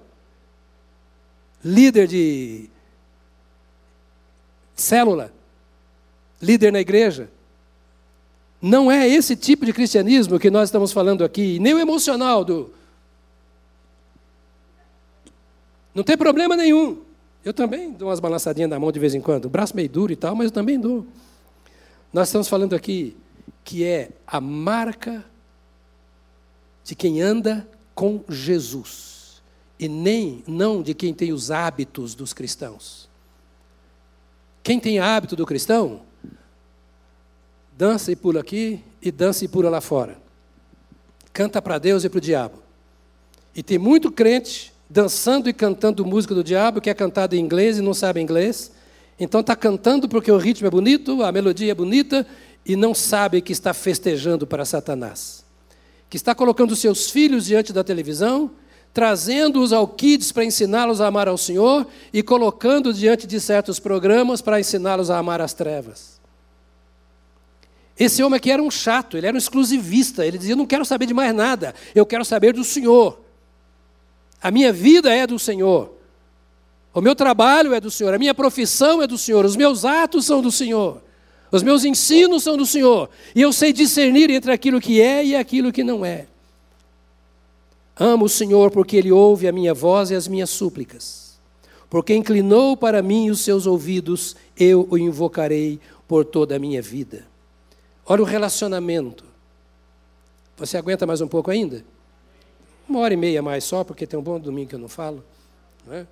líder de célula líder na igreja. Não é esse tipo de cristianismo que nós estamos falando aqui, nem o emocional do. Não tem problema nenhum. Eu também dou umas balançadinhas na mão de vez em quando, o braço meio duro e tal, mas eu também dou. Nós estamos falando aqui que é a marca de quem anda com Jesus e nem não de quem tem os hábitos dos cristãos. Quem tem hábito do cristão dança e pula aqui e dança e pula lá fora. Canta para Deus e para o diabo. E tem muito crente dançando e cantando música do diabo, que é cantada em inglês e não sabe inglês. Então está cantando porque o ritmo é bonito, a melodia é bonita, e não sabe que está festejando para Satanás. Que está colocando seus filhos diante da televisão, trazendo-os ao Kids para ensiná-los a amar ao Senhor e colocando diante de certos programas para ensiná-los a amar as trevas. Esse homem aqui era um chato, ele era um exclusivista, ele dizia: não quero saber de mais nada, eu quero saber do Senhor. A minha vida é do Senhor. O meu trabalho é do Senhor, a minha profissão é do Senhor, os meus atos são do Senhor, os meus ensinos são do Senhor, e eu sei discernir entre aquilo que é e aquilo que não é. Amo o Senhor porque Ele ouve a minha voz e as minhas súplicas. Porque inclinou para mim os seus ouvidos, eu o invocarei por toda a minha vida. Olha o relacionamento. Você aguenta mais um pouco ainda? Uma hora e meia mais só, porque tem um bom domingo que eu não falo. Não é?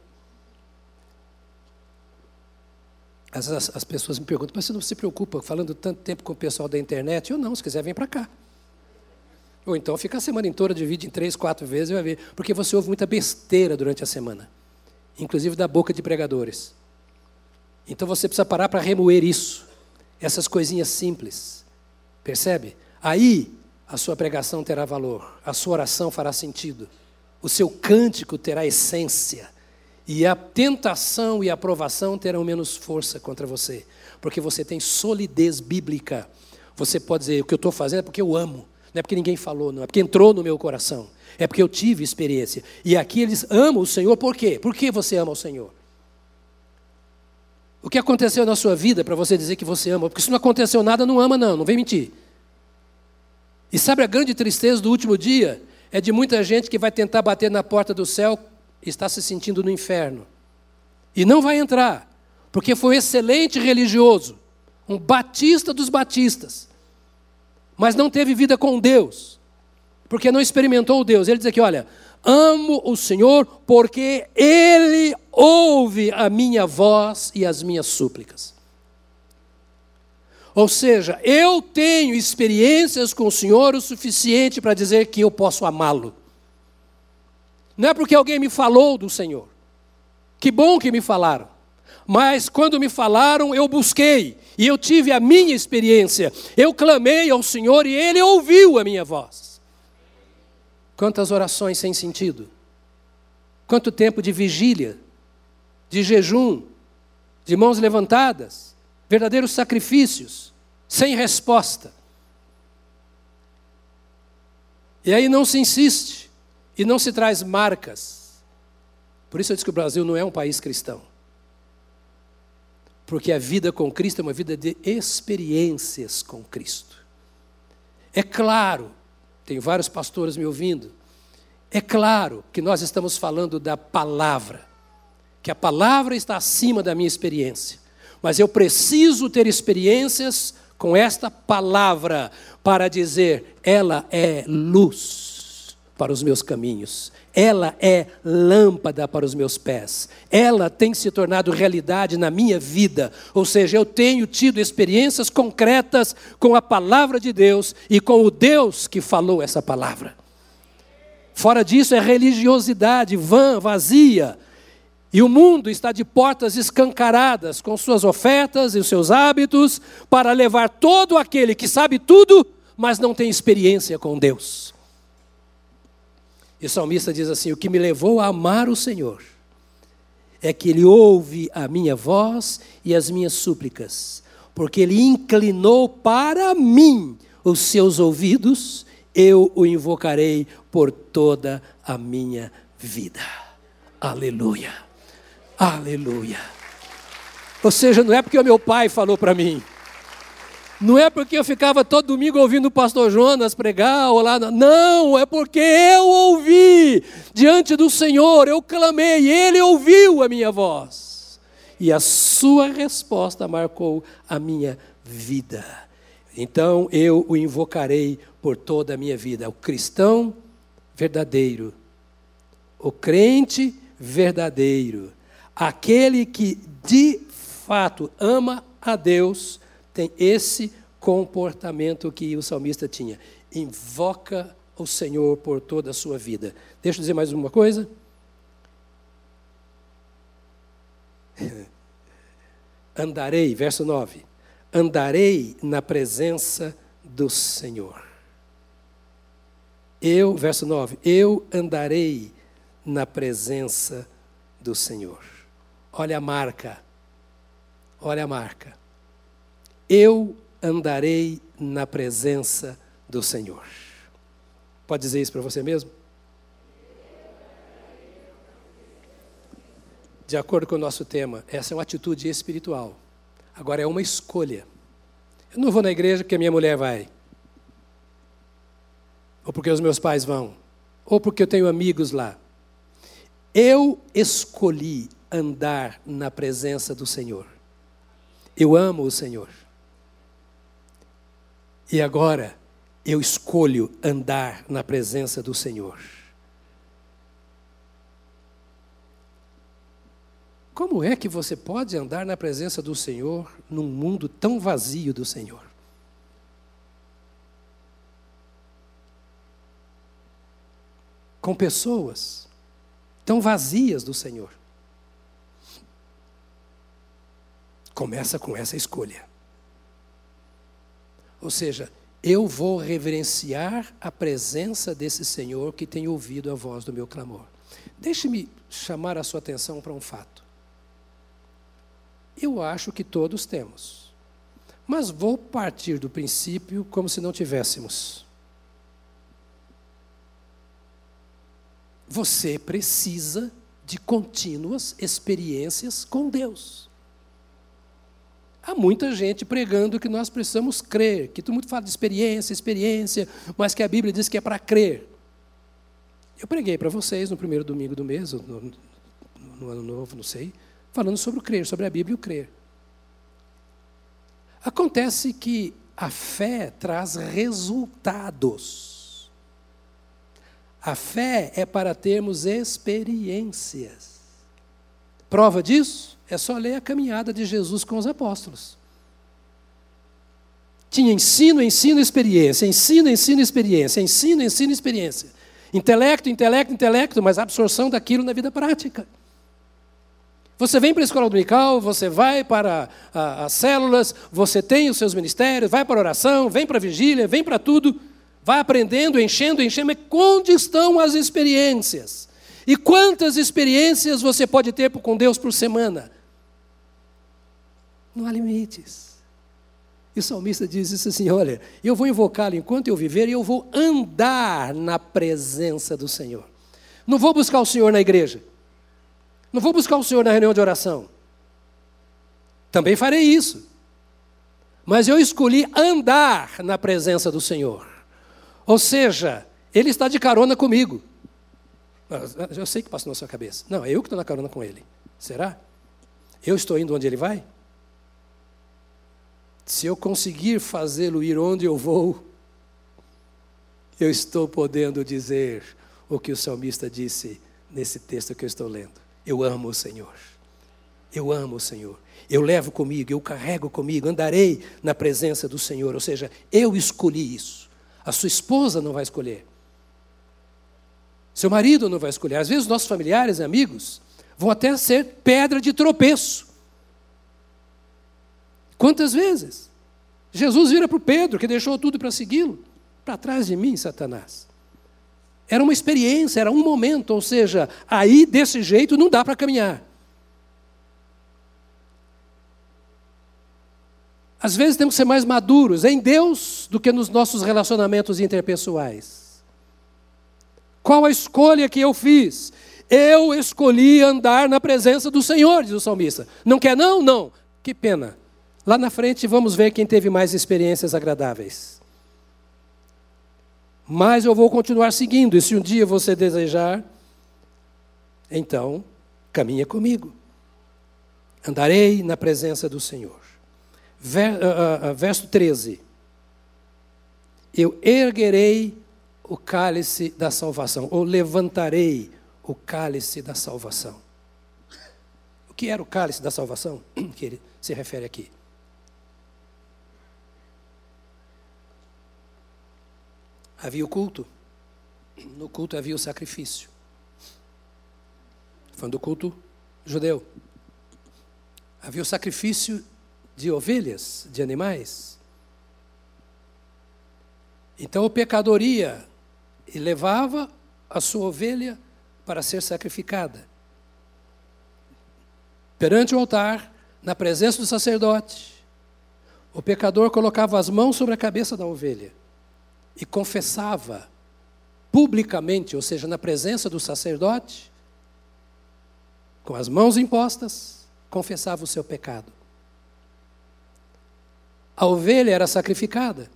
As, as, as, pessoas me perguntam, mas você não se preocupa falando tanto tempo com o pessoal da internet? Eu não, se quiser, vem para cá. Ou então fica a semana inteira, divide em três, quatro vezes e vai ver. Porque você ouve muita besteira durante a semana, inclusive da boca de pregadores. Então você precisa parar para remoer isso, essas coisinhas simples. Percebe? Aí a sua pregação terá valor, a sua oração fará sentido, o seu cântico terá essência, e a tentação e a aprovação terão menos força contra você, porque você tem solidez bíblica. Você pode dizer: o que eu estou fazendo é porque eu amo, não é porque ninguém falou, não é porque entrou no meu coração, é porque eu tive experiência. E aqui eles amam o Senhor, por quê? Por que você ama o Senhor? O que aconteceu na sua vida para você dizer que você ama? Porque se não aconteceu nada, não ama, não, não vem mentir. E sabe a grande tristeza do último dia? É de muita gente que vai tentar bater na porta do céu e está se sentindo no inferno. E não vai entrar, porque foi um excelente religioso, um batista dos batistas, mas não teve vida com Deus, porque não experimentou Deus. Ele diz aqui: olha, amo o Senhor porque Ele ouve a minha voz e as minhas súplicas. Ou seja, eu tenho experiências com o Senhor o suficiente para dizer que eu posso amá-lo. Não é porque alguém me falou do Senhor. Que bom que me falaram. Mas quando me falaram, eu busquei e eu tive a minha experiência. Eu clamei ao Senhor e Ele ouviu a minha voz. Quantas orações sem sentido. Quanto tempo de vigília, de jejum, de mãos levantadas verdadeiros sacrifícios, sem resposta. E aí não se insiste e não se traz marcas. Por isso eu disse que o Brasil não é um país cristão. Porque a vida com Cristo é uma vida de experiências com Cristo. É claro, tem vários pastores me ouvindo, é claro que nós estamos falando da palavra, que a palavra está acima da minha experiência. Mas eu preciso ter experiências com esta palavra para dizer: ela é luz para os meus caminhos, ela é lâmpada para os meus pés, ela tem se tornado realidade na minha vida. Ou seja, eu tenho tido experiências concretas com a palavra de Deus e com o Deus que falou essa palavra. Fora disso é religiosidade vã, vazia, e o mundo está de portas escancaradas com suas ofertas e os seus hábitos para levar todo aquele que sabe tudo, mas não tem experiência com Deus. E o salmista diz assim: O que me levou a amar o Senhor é que Ele ouve a minha voz e as minhas súplicas, porque Ele inclinou para mim os seus ouvidos, eu o invocarei por toda a minha vida. Aleluia. Aleluia. Ou seja, não é porque o meu pai falou para mim. Não é porque eu ficava todo domingo ouvindo o pastor Jonas pregar ou lá. Não, é porque eu ouvi diante do Senhor, eu clamei, ele ouviu a minha voz. E a sua resposta marcou a minha vida. Então eu o invocarei por toda a minha vida. O cristão verdadeiro, o crente verdadeiro Aquele que de fato ama a Deus tem esse comportamento que o salmista tinha. Invoca o Senhor por toda a sua vida. Deixa eu dizer mais uma coisa. Andarei, verso 9. Andarei na presença do Senhor. Eu, verso 9, eu andarei na presença do Senhor. Olha a marca. Olha a marca. Eu andarei na presença do Senhor. Pode dizer isso para você mesmo? De acordo com o nosso tema, essa é uma atitude espiritual. Agora é uma escolha. Eu não vou na igreja porque a minha mulher vai. Ou porque os meus pais vão. Ou porque eu tenho amigos lá. Eu escolhi andar na presença do Senhor. Eu amo o Senhor. E agora eu escolho andar na presença do Senhor. Como é que você pode andar na presença do Senhor num mundo tão vazio do Senhor? Com pessoas tão vazias do Senhor. Começa com essa escolha. Ou seja, eu vou reverenciar a presença desse Senhor que tem ouvido a voz do meu clamor. Deixe-me chamar a sua atenção para um fato. Eu acho que todos temos, mas vou partir do princípio como se não tivéssemos. Você precisa de contínuas experiências com Deus. Há muita gente pregando que nós precisamos crer, que todo mundo fala de experiência, experiência, mas que a Bíblia diz que é para crer. Eu preguei para vocês no primeiro domingo do mês, no, no, ano novo, não sei, falando sobre o crer, sobre a Bíblia e o crer. Acontece que a fé traz resultados. A fé é para termos experiências. Prova disso? É só ler a caminhada de Jesus com os apóstolos. Tinha ensino, ensino, experiência, ensino, ensino, experiência, ensino, ensino, experiência. Intelecto, intelecto, intelecto, mas absorção daquilo na vida prática. Você vem para a escola dominical, você vai para a, as células, você tem os seus ministérios, vai para a oração, vem para a vigília, vem para tudo, vai aprendendo, enchendo, enchendo, mas onde estão as experiências? E quantas experiências você pode ter com Deus por semana? Não há limites. E o salmista diz isso assim: olha, eu vou invocá-lo enquanto eu viver e eu vou andar na presença do Senhor. Não vou buscar o Senhor na igreja. Não vou buscar o Senhor na reunião de oração. Também farei isso. Mas eu escolhi andar na presença do Senhor. Ou seja, Ele está de carona comigo. Eu sei que passa na sua cabeça. Não, é eu que estou na carona com Ele. Será? Eu estou indo onde Ele vai? Se eu conseguir fazê-lo ir onde eu vou, eu estou podendo dizer o que o salmista disse nesse texto que eu estou lendo. Eu amo o Senhor. Eu amo o Senhor. Eu levo comigo, eu carrego comigo, andarei na presença do Senhor. Ou seja, eu escolhi isso. A sua esposa não vai escolher. Seu marido não vai escolher. Às vezes, nossos familiares e amigos vão até ser pedra de tropeço. Quantas vezes? Jesus vira para o Pedro, que deixou tudo para segui-lo. Para trás de mim, Satanás. Era uma experiência, era um momento, ou seja, aí desse jeito não dá para caminhar. Às vezes temos que ser mais maduros em Deus do que nos nossos relacionamentos interpessoais. Qual a escolha que eu fiz? Eu escolhi andar na presença do Senhor, diz o salmista. Não quer não? Não. Que pena. Lá na frente vamos ver quem teve mais experiências agradáveis. Mas eu vou continuar seguindo, e se um dia você desejar, então caminha comigo. Andarei na presença do Senhor. Verso 13. Eu erguerei o cálice da salvação, ou levantarei o cálice da salvação. O que era o cálice da salvação que ele se refere aqui? Havia o culto. No culto havia o sacrifício. Falando do culto judeu. Havia o sacrifício de ovelhas, de animais. Então o pecador ia e levava a sua ovelha para ser sacrificada. Perante o altar, na presença do sacerdote, o pecador colocava as mãos sobre a cabeça da ovelha e confessava publicamente, ou seja, na presença do sacerdote, com as mãos impostas, confessava o seu pecado. A ovelha era sacrificada.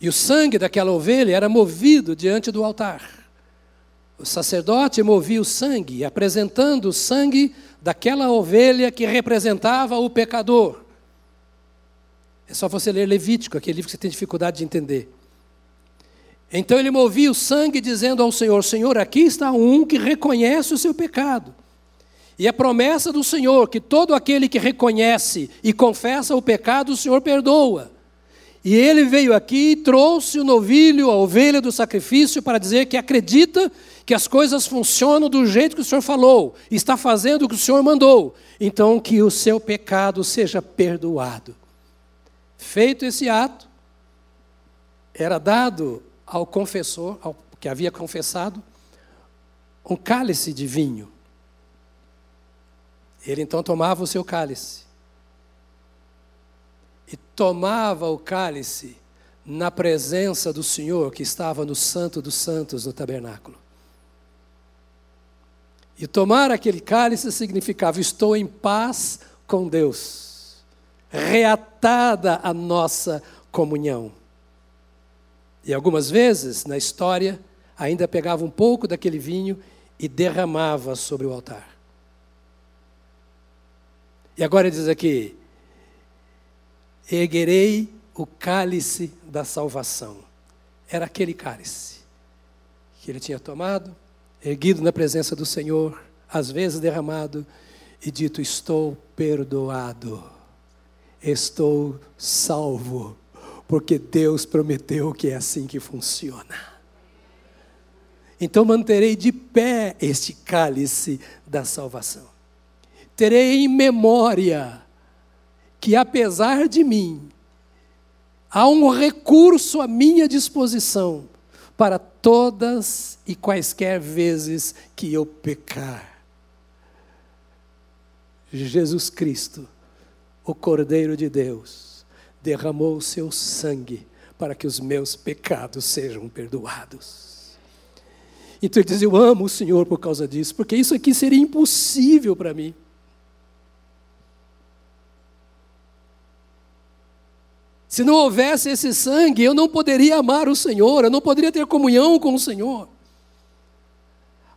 E o sangue daquela ovelha era movido diante do altar. O sacerdote movia o sangue, apresentando o sangue daquela ovelha que representava o pecador. É só você ler Levítico, aquele livro que você tem dificuldade de entender. Então ele movia o sangue, dizendo ao Senhor: Senhor, aqui está um que reconhece o seu pecado. E a promessa do Senhor, que todo aquele que reconhece e confessa o pecado, o Senhor perdoa. E ele veio aqui e trouxe o novilho, a ovelha do sacrifício, para dizer que acredita que as coisas funcionam do jeito que o Senhor falou, está fazendo o que o Senhor mandou. Então, que o seu pecado seja perdoado. Feito esse ato, era dado ao confessor, ao que havia confessado, um cálice de vinho. Ele então tomava o seu cálice e tomava o cálice na presença do Senhor que estava no Santo dos Santos, no tabernáculo. E tomar aquele cálice significava: estou em paz com Deus, reatada a nossa comunhão. E algumas vezes, na história, ainda pegava um pouco daquele vinho e derramava sobre o altar. E agora ele diz aqui: erguerei o cálice da salvação. Era aquele cálice que ele tinha tomado, erguido na presença do Senhor, às vezes derramado e dito: Estou perdoado, estou salvo, porque Deus prometeu que é assim que funciona. Então manterei de pé este cálice da salvação terei em memória que, apesar de mim, há um recurso à minha disposição para todas e quaisquer vezes que eu pecar. Jesus Cristo, o Cordeiro de Deus, derramou o seu sangue para que os meus pecados sejam perdoados. Então ele diz: Eu amo o Senhor por causa disso, porque isso aqui seria impossível para mim. Se não houvesse esse sangue, eu não poderia amar o Senhor, eu não poderia ter comunhão com o Senhor.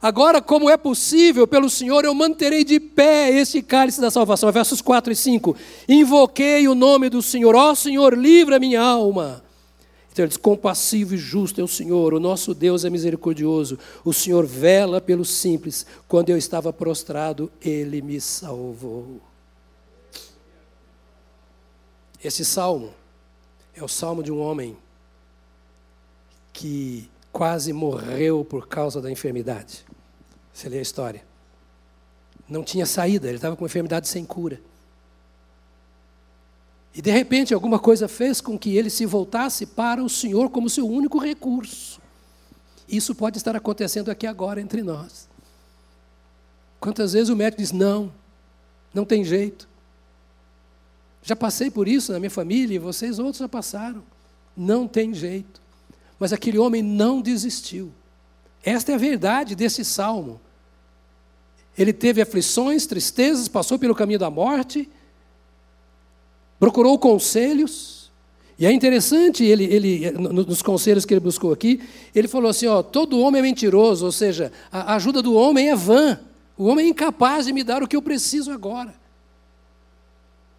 Agora, como é possível pelo Senhor, eu manterei de pé este cálice da salvação. Versos 4 e 5. Invoquei o nome do Senhor, ó Senhor, livra minha alma. Então ele diz: compassivo e justo é o Senhor, o nosso Deus é misericordioso. O Senhor vela pelos simples. Quando eu estava prostrado, ele me salvou. Esse salmo é o salmo de um homem que quase morreu por causa da enfermidade. Você lê a história. Não tinha saída, ele estava com uma enfermidade sem cura. E de repente alguma coisa fez com que ele se voltasse para o Senhor como seu único recurso. Isso pode estar acontecendo aqui agora entre nós. Quantas vezes o médico diz: não, não tem jeito. Já passei por isso na minha família e vocês outros já passaram. Não tem jeito. Mas aquele homem não desistiu. Esta é a verdade desse salmo. Ele teve aflições, tristezas, passou pelo caminho da morte, procurou conselhos. E é interessante, ele, ele, nos conselhos que ele buscou aqui, ele falou assim: ó, todo homem é mentiroso, ou seja, a ajuda do homem é vã. O homem é incapaz de me dar o que eu preciso agora.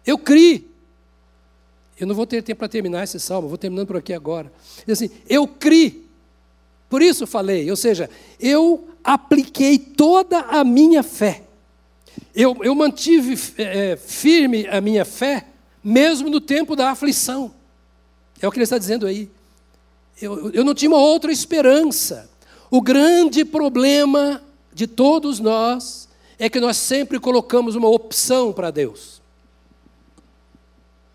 Eu criei. Eu não vou ter tempo para terminar esse salmo, vou terminando por aqui agora. Diz assim, eu criei. Por isso falei, ou seja, eu apliquei toda a minha fé. Eu, eu mantive é, firme a minha fé, mesmo no tempo da aflição. É o que ele está dizendo aí. Eu, eu não tinha uma outra esperança. O grande problema de todos nós é que nós sempre colocamos uma opção para Deus.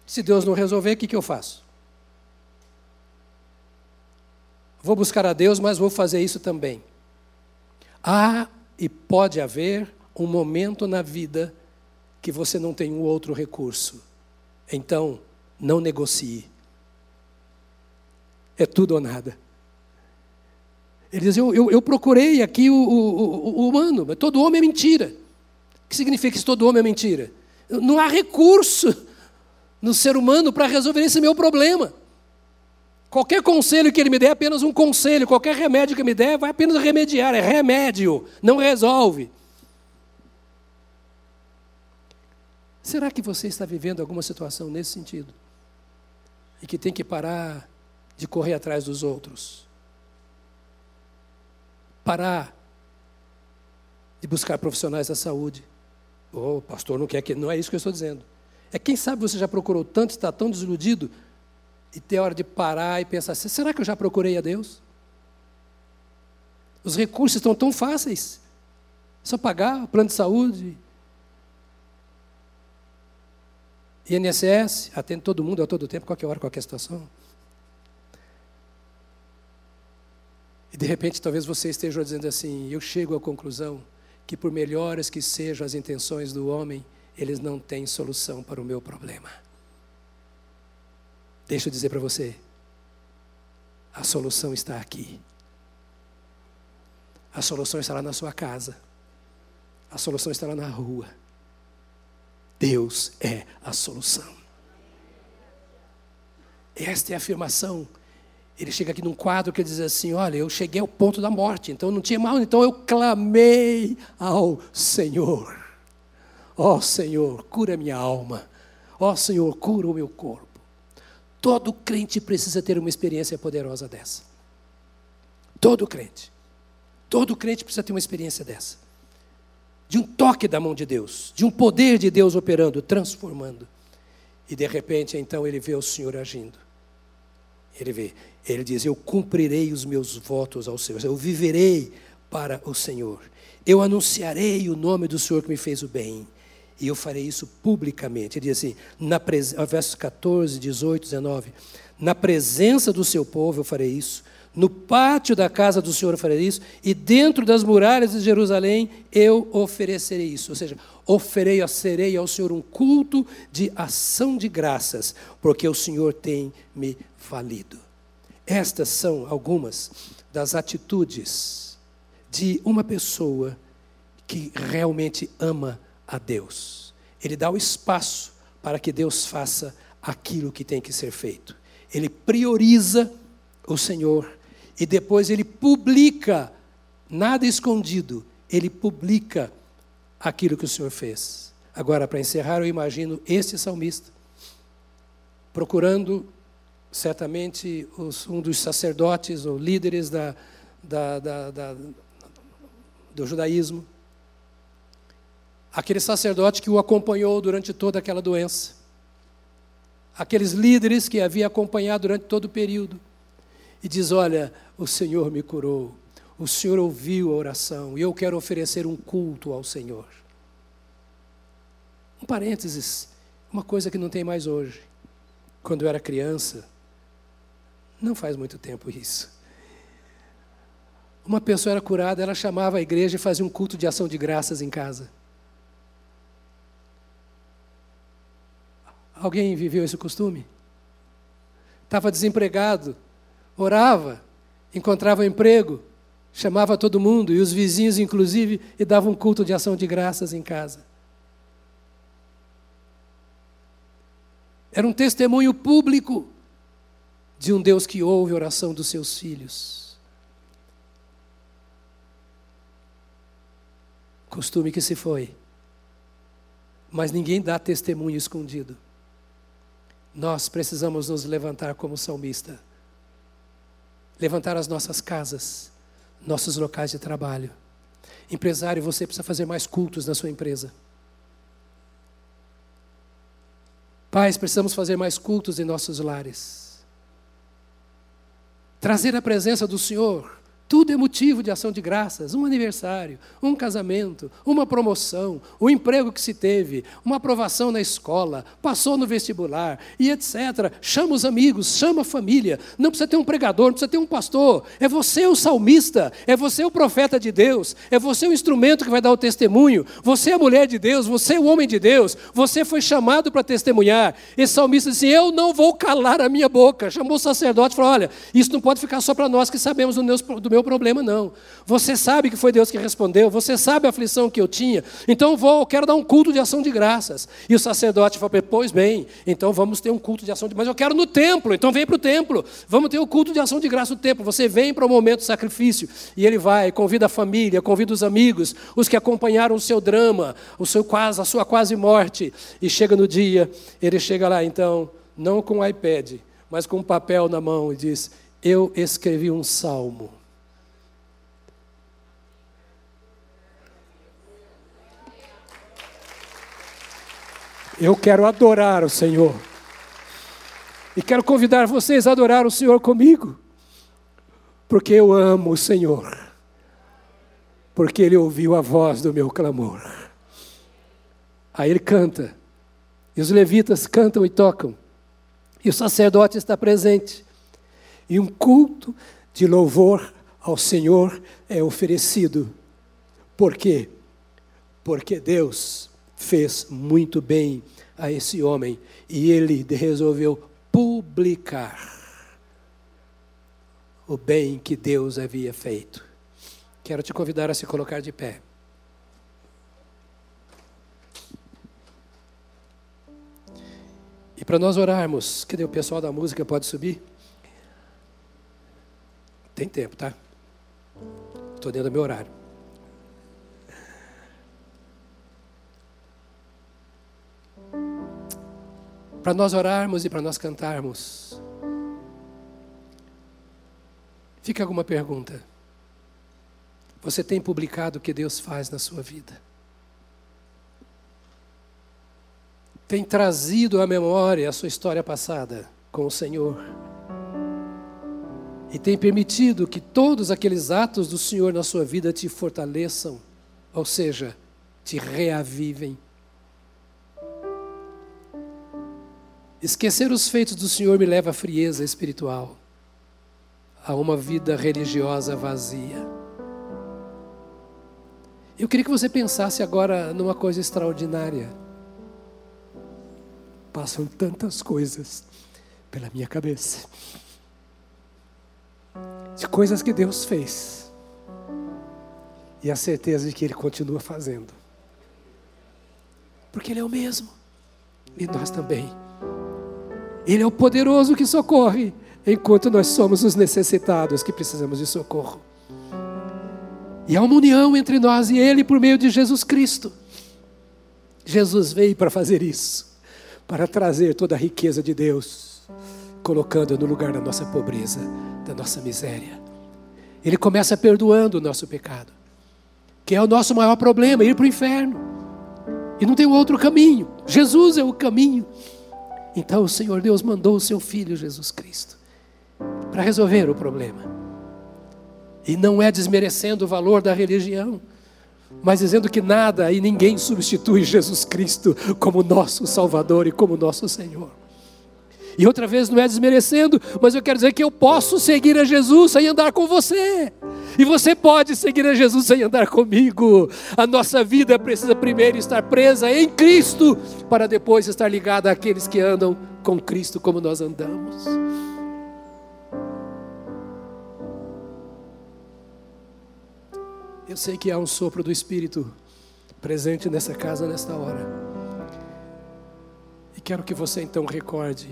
Se Deus não resolver, o que, que eu faço? Vou buscar a Deus, mas vou fazer isso também. Há e pode haver um momento na vida que você não tem um outro recurso. Então, não negocie. É tudo ou nada. Ele diz: Eu, eu, eu procurei aqui o, o, o, humano, mas todo homem é mentira. O que significa que todo homem é mentira? Não há recurso no ser humano para resolver esse meu problema. Qualquer conselho que ele me der é apenas um conselho, qualquer remédio que me der vai apenas remediar, é remédio, não resolve. Será que você está vivendo alguma situação nesse sentido? E que tem que parar de correr atrás dos outros? Parar de buscar profissionais da saúde? O oh, pastor não quer que. Não é isso que eu estou dizendo. É quem sabe você já procurou tanto, está tão desiludido, e tem hora de parar e pensar assim: será que eu já procurei a Deus? Os recursos estão tão fáceis. É só pagar o plano de saúde. INSS, atende todo mundo a todo tempo, qualquer hora, qualquer situação. E de repente talvez você esteja dizendo assim: eu chego à conclusão que, por melhores que sejam as intenções do homem, eles não têm solução para o meu problema. Deixa eu dizer para você: a solução está aqui. A solução está lá na sua casa. A solução está lá na rua. Deus é a solução. Esta é a afirmação. Ele chega aqui num quadro que diz assim: Olha, eu cheguei ao ponto da morte, então não tinha mal, então eu clamei ao Senhor. Ó oh, Senhor, cura minha alma. Ó oh, Senhor, cura o meu corpo. Todo crente precisa ter uma experiência poderosa dessa. Todo crente. Todo crente precisa ter uma experiência dessa. De um toque da mão de Deus, de um poder de Deus operando, transformando. E de repente, então, ele vê o Senhor agindo. Ele vê, ele diz: Eu cumprirei os meus votos ao Senhor, eu viverei para o Senhor. Eu anunciarei o nome do Senhor que me fez o bem e eu farei isso publicamente. Ele diz assim, na pres... versos 14, 18, 19: Na presença do seu povo eu farei isso, no pátio da casa do Senhor eu farei isso, e dentro das muralhas de Jerusalém eu oferecerei isso. Ou seja, oferecerei ao Senhor um culto de ação de graças, porque o Senhor tem me valido. Estas são algumas das atitudes de uma pessoa que realmente ama a Deus. Ele dá o espaço para que Deus faça aquilo que tem que ser feito. Ele prioriza o Senhor e depois ele publica, nada escondido, ele publica aquilo que o Senhor fez. Agora, para encerrar, eu imagino este salmista procurando certamente os, um dos sacerdotes ou líderes da, da, da, do judaísmo aquele sacerdote que o acompanhou durante toda aquela doença, aqueles líderes que havia acompanhado durante todo o período, e diz: Olha, o Senhor me curou, o Senhor ouviu a oração e eu quero oferecer um culto ao Senhor. Um parênteses, uma coisa que não tem mais hoje. Quando eu era criança, não faz muito tempo isso. Uma pessoa era curada, ela chamava a igreja e fazia um culto de ação de graças em casa. Alguém viveu esse costume? Estava desempregado, orava, encontrava emprego, chamava todo mundo, e os vizinhos, inclusive, e dava um culto de ação de graças em casa. Era um testemunho público de um Deus que ouve a oração dos seus filhos. Costume que se foi. Mas ninguém dá testemunho escondido. Nós precisamos nos levantar como salmista. Levantar as nossas casas, nossos locais de trabalho. Empresário, você precisa fazer mais cultos na sua empresa. Pais, precisamos fazer mais cultos em nossos lares. trazer a presença do Senhor tudo é motivo de ação de graças. Um aniversário, um casamento, uma promoção, o um emprego que se teve, uma aprovação na escola, passou no vestibular e etc. Chama os amigos, chama a família. Não precisa ter um pregador, não precisa ter um pastor. É você o salmista, é você o profeta de Deus, é você o instrumento que vai dar o testemunho. Você é a mulher de Deus, você é o homem de Deus, você foi chamado para testemunhar. Esse salmista disse: Eu não vou calar a minha boca. Chamou o sacerdote e falou: Olha, isso não pode ficar só para nós que sabemos do meu meu problema, não. Você sabe que foi Deus que respondeu, você sabe a aflição que eu tinha, então vou, quero dar um culto de ação de graças. E o sacerdote falou: Pois bem, então vamos ter um culto de ação de Mas eu quero no templo, então vem para o templo. Vamos ter o um culto de ação de graça no templo. Você vem para o momento do sacrifício. E ele vai, convida a família, convida os amigos, os que acompanharam o seu drama, o seu quase, a sua quase morte. E chega no dia, ele chega lá então, não com o iPad, mas com um papel na mão e diz: Eu escrevi um salmo. Eu quero adorar o Senhor. E quero convidar vocês a adorar o Senhor comigo. Porque eu amo o Senhor. Porque Ele ouviu a voz do meu clamor. Aí ele canta. E os levitas cantam e tocam. E o sacerdote está presente. E um culto de louvor ao Senhor é oferecido. Por quê? Porque Deus fez muito bem a esse homem e ele resolveu publicar o bem que Deus havia feito. Quero te convidar a se colocar de pé. E para nós orarmos, cadê o pessoal da música? Pode subir? Tem tempo, tá? Estou dentro do meu horário. Para nós orarmos e para nós cantarmos. Fica alguma pergunta? Você tem publicado o que Deus faz na sua vida? Tem trazido à memória a sua história passada com o Senhor? E tem permitido que todos aqueles atos do Senhor na sua vida te fortaleçam, ou seja, te reavivem? Esquecer os feitos do Senhor me leva à frieza espiritual, a uma vida religiosa vazia. Eu queria que você pensasse agora numa coisa extraordinária. Passam tantas coisas pela minha cabeça, de coisas que Deus fez, e a certeza de que Ele continua fazendo, porque Ele é o mesmo, e nós também. Ele é o poderoso que socorre, enquanto nós somos os necessitados que precisamos de socorro. E há uma união entre nós e Ele por meio de Jesus Cristo. Jesus veio para fazer isso, para trazer toda a riqueza de Deus, colocando no lugar da nossa pobreza, da nossa miséria. Ele começa perdoando o nosso pecado, que é o nosso maior problema, ir para o inferno. E não tem outro caminho. Jesus é o caminho. Então o Senhor Deus mandou o seu Filho Jesus Cristo para resolver o problema. E não é desmerecendo o valor da religião, mas dizendo que nada e ninguém substitui Jesus Cristo como nosso Salvador e como nosso Senhor. E outra vez não é desmerecendo, mas eu quero dizer que eu posso seguir a Jesus sem andar com você. E você pode seguir a Jesus sem andar comigo. A nossa vida precisa primeiro estar presa em Cristo, para depois estar ligada àqueles que andam com Cristo como nós andamos. Eu sei que há um sopro do Espírito presente nessa casa nesta hora. E quero que você então recorde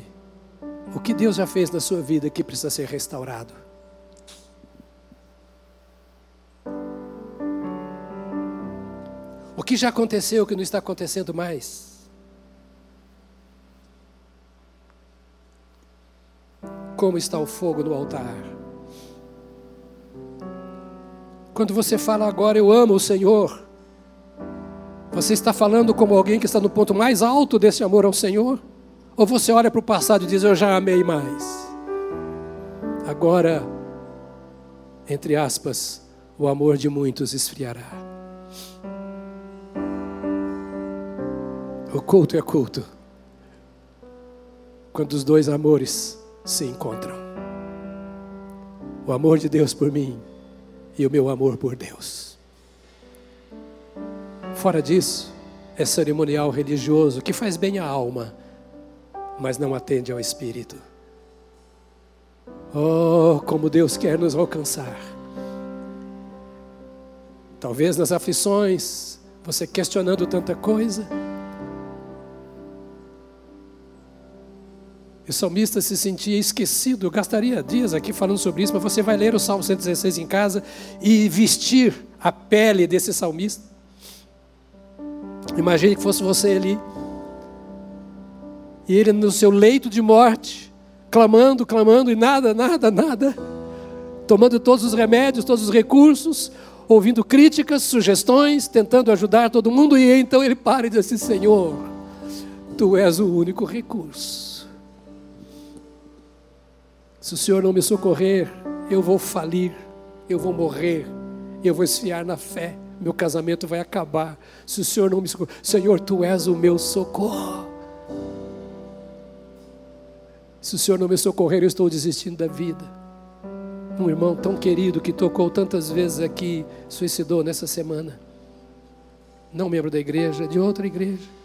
o que Deus já fez na sua vida que precisa ser restaurado. Que já aconteceu que não está acontecendo mais? Como está o fogo no altar? Quando você fala agora, eu amo o Senhor, você está falando como alguém que está no ponto mais alto desse amor ao Senhor? Ou você olha para o passado e diz: Eu já amei mais. Agora entre aspas, o amor de muitos esfriará. O culto é culto quando os dois amores se encontram. O amor de Deus por mim e o meu amor por Deus. Fora disso, é cerimonial religioso que faz bem à alma, mas não atende ao espírito. Oh, como Deus quer nos alcançar. Talvez nas aflições, você questionando tanta coisa. O salmista se sentia esquecido. Eu gastaria dias aqui falando sobre isso, mas você vai ler o Salmo 116 em casa e vestir a pele desse salmista. Imagine que fosse você ali. E ele no seu leito de morte, clamando, clamando, e nada, nada, nada. Tomando todos os remédios, todos os recursos, ouvindo críticas, sugestões, tentando ajudar todo mundo, e então ele para e diz assim: Senhor, tu és o único recurso. Se o Senhor não me socorrer, eu vou falir, eu vou morrer, eu vou esfiar na fé, meu casamento vai acabar. Se o Senhor não me socorrer, Senhor, tu és o meu socorro. Se o Senhor não me socorrer, eu estou desistindo da vida. Um irmão tão querido que tocou tantas vezes aqui, suicidou nessa semana. Não membro da igreja, de outra igreja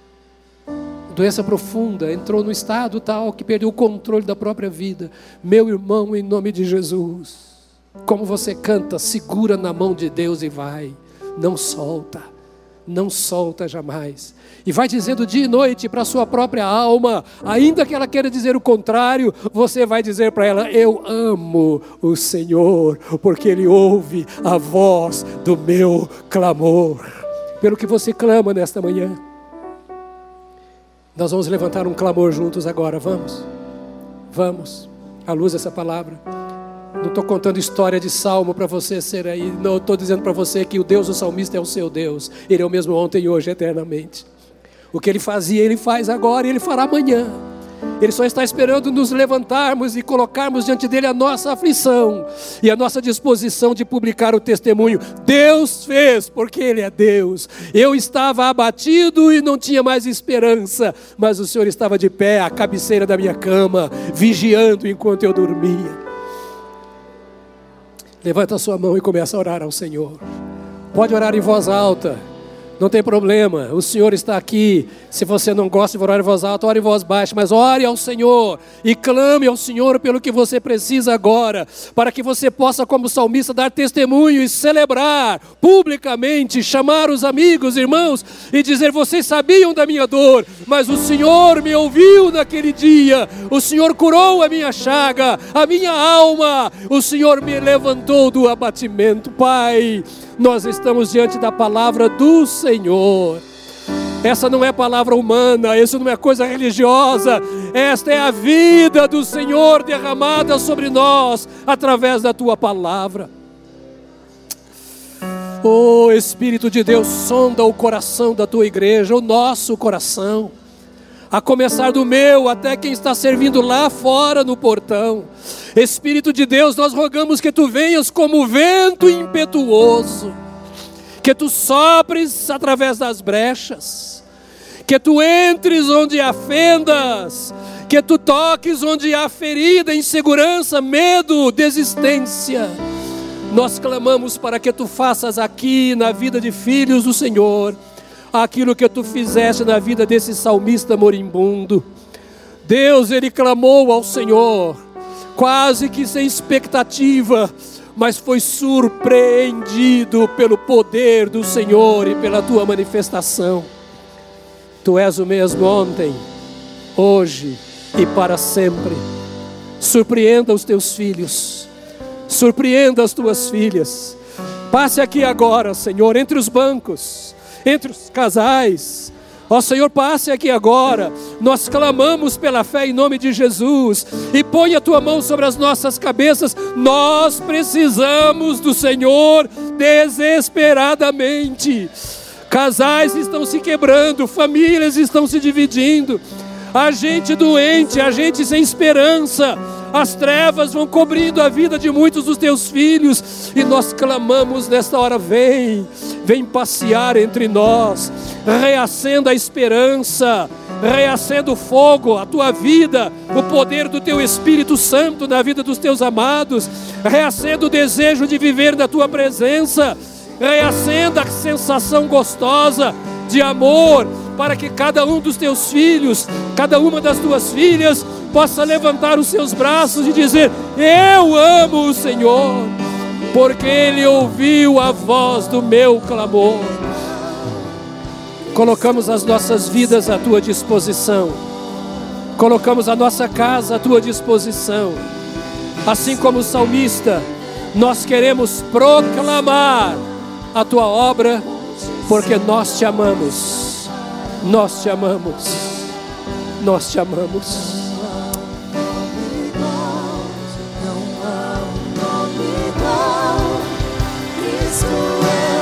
doença profunda, entrou no estado tal que perdeu o controle da própria vida. Meu irmão, em nome de Jesus, como você canta, segura na mão de Deus e vai, não solta, não solta jamais. E vai dizendo dia e noite para sua própria alma, ainda que ela queira dizer o contrário, você vai dizer para ela: Eu amo o Senhor, porque Ele ouve a voz do meu clamor. Pelo que você clama nesta manhã. Nós vamos levantar um clamor juntos agora, vamos? Vamos, à luz dessa palavra. Não estou contando história de salmo para você ser aí. Não estou dizendo para você que o Deus do salmista é o seu Deus. Ele é o mesmo ontem hoje, eternamente. O que ele fazia, ele faz agora e ele fará amanhã. Ele só está esperando nos levantarmos e colocarmos diante dele a nossa aflição e a nossa disposição de publicar o testemunho. Deus fez, porque Ele é Deus. Eu estava abatido e não tinha mais esperança, mas o Senhor estava de pé à cabeceira da minha cama, vigiando enquanto eu dormia. Levanta a sua mão e começa a orar ao Senhor. Pode orar em voz alta. Não tem problema, o Senhor está aqui. Se você não gosta de orar em voz alta, ore em voz baixa, mas ore ao Senhor e clame ao Senhor pelo que você precisa agora, para que você possa, como salmista, dar testemunho e celebrar publicamente, chamar os amigos, irmãos e dizer: Vocês sabiam da minha dor, mas o Senhor me ouviu naquele dia, o Senhor curou a minha chaga, a minha alma, o Senhor me levantou do abatimento, Pai nós estamos diante da palavra do Senhor. Essa não é palavra humana, isso não é coisa religiosa, esta é a vida do Senhor derramada sobre nós através da tua palavra. Oh Espírito de Deus, sonda o coração da tua igreja, o nosso coração a começar do meu até quem está servindo lá fora no portão. Espírito de Deus, nós rogamos que tu venhas como vento impetuoso, que tu sopres através das brechas, que tu entres onde há fendas, que tu toques onde há ferida, insegurança, medo, desistência. Nós clamamos para que tu faças aqui na vida de filhos do Senhor aquilo que tu fizeste na vida desse salmista moribundo. Deus, ele clamou ao Senhor, quase que sem expectativa, mas foi surpreendido pelo poder do Senhor e pela tua manifestação. Tu és o mesmo ontem, hoje e para sempre. Surpreenda os teus filhos, surpreenda as tuas filhas. Passe aqui agora, Senhor, entre os bancos entre os casais. Ó Senhor, passe aqui agora. Nós clamamos pela fé em nome de Jesus. E põe a tua mão sobre as nossas cabeças. Nós precisamos do Senhor desesperadamente. Casais estão se quebrando, famílias estão se dividindo. A gente doente, a gente sem esperança, as trevas vão cobrindo a vida de muitos dos teus filhos, e nós clamamos nesta hora: vem, vem passear entre nós, reacenda a esperança, reacenda o fogo, a tua vida, o poder do teu Espírito Santo na vida dos teus amados, reacenda o desejo de viver na tua presença, reacenda a sensação gostosa de amor, para que cada um dos teus filhos, cada uma das tuas filhas, possa levantar os seus braços e dizer: Eu amo o Senhor, porque Ele ouviu a voz do meu clamor. Colocamos as nossas vidas à tua disposição, colocamos a nossa casa à tua disposição, assim como o salmista, nós queremos proclamar a tua obra porque nós te amamos, nós te amamos. Nós te amamos. Não há um nome igual, Cristo é.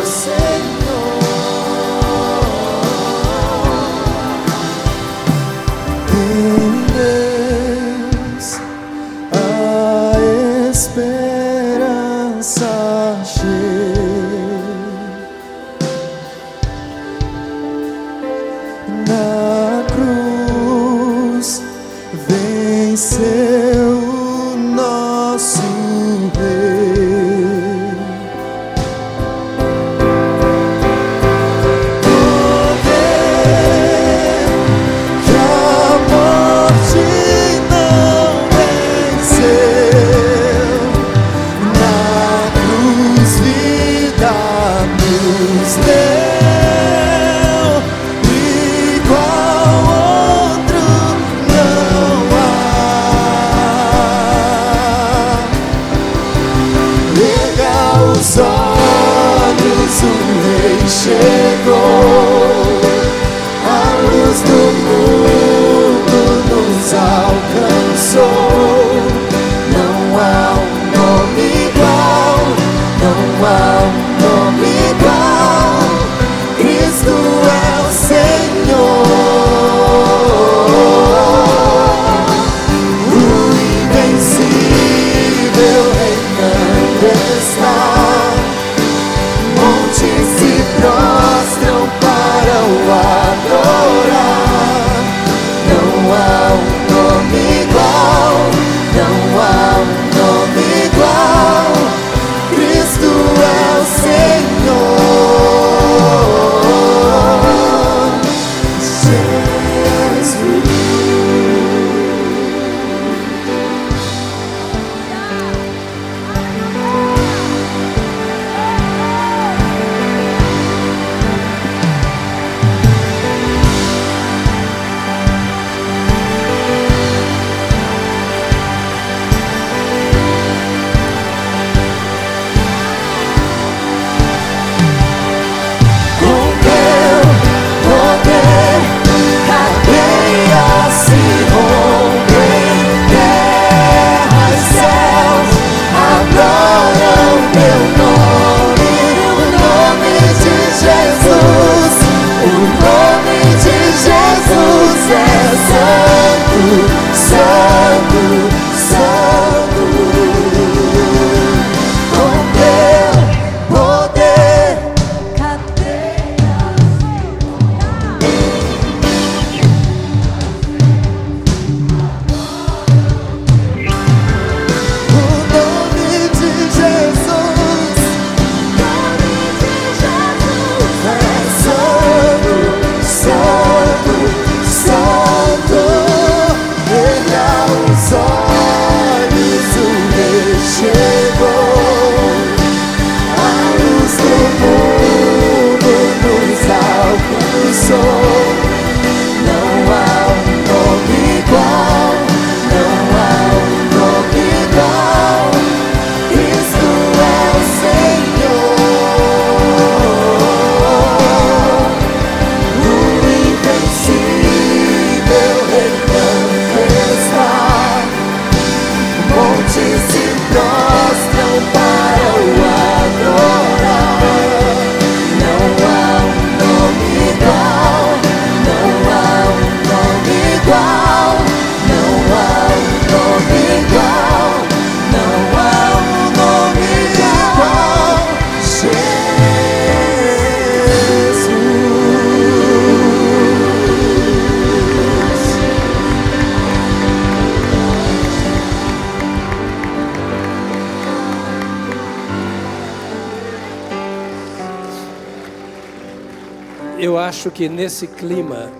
Nesse clima,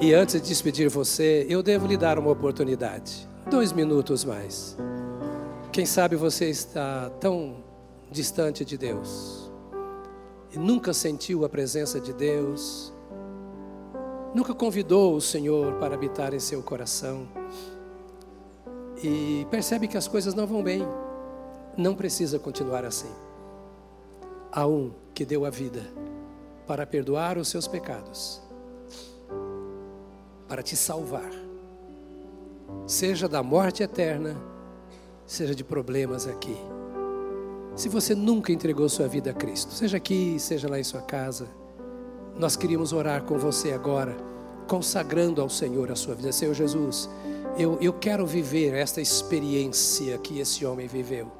e antes de despedir você, eu devo lhe dar uma oportunidade. Dois minutos mais. Quem sabe você está tão distante de Deus e nunca sentiu a presença de Deus, nunca convidou o Senhor para habitar em seu coração e percebe que as coisas não vão bem, não precisa continuar assim. Há um que deu a vida para perdoar os seus pecados, te salvar, seja da morte eterna, seja de problemas aqui. Se você nunca entregou sua vida a Cristo, seja aqui, seja lá em sua casa, nós queríamos orar com você agora, consagrando ao Senhor a sua vida. Senhor Jesus, eu, eu quero viver esta experiência que esse homem viveu.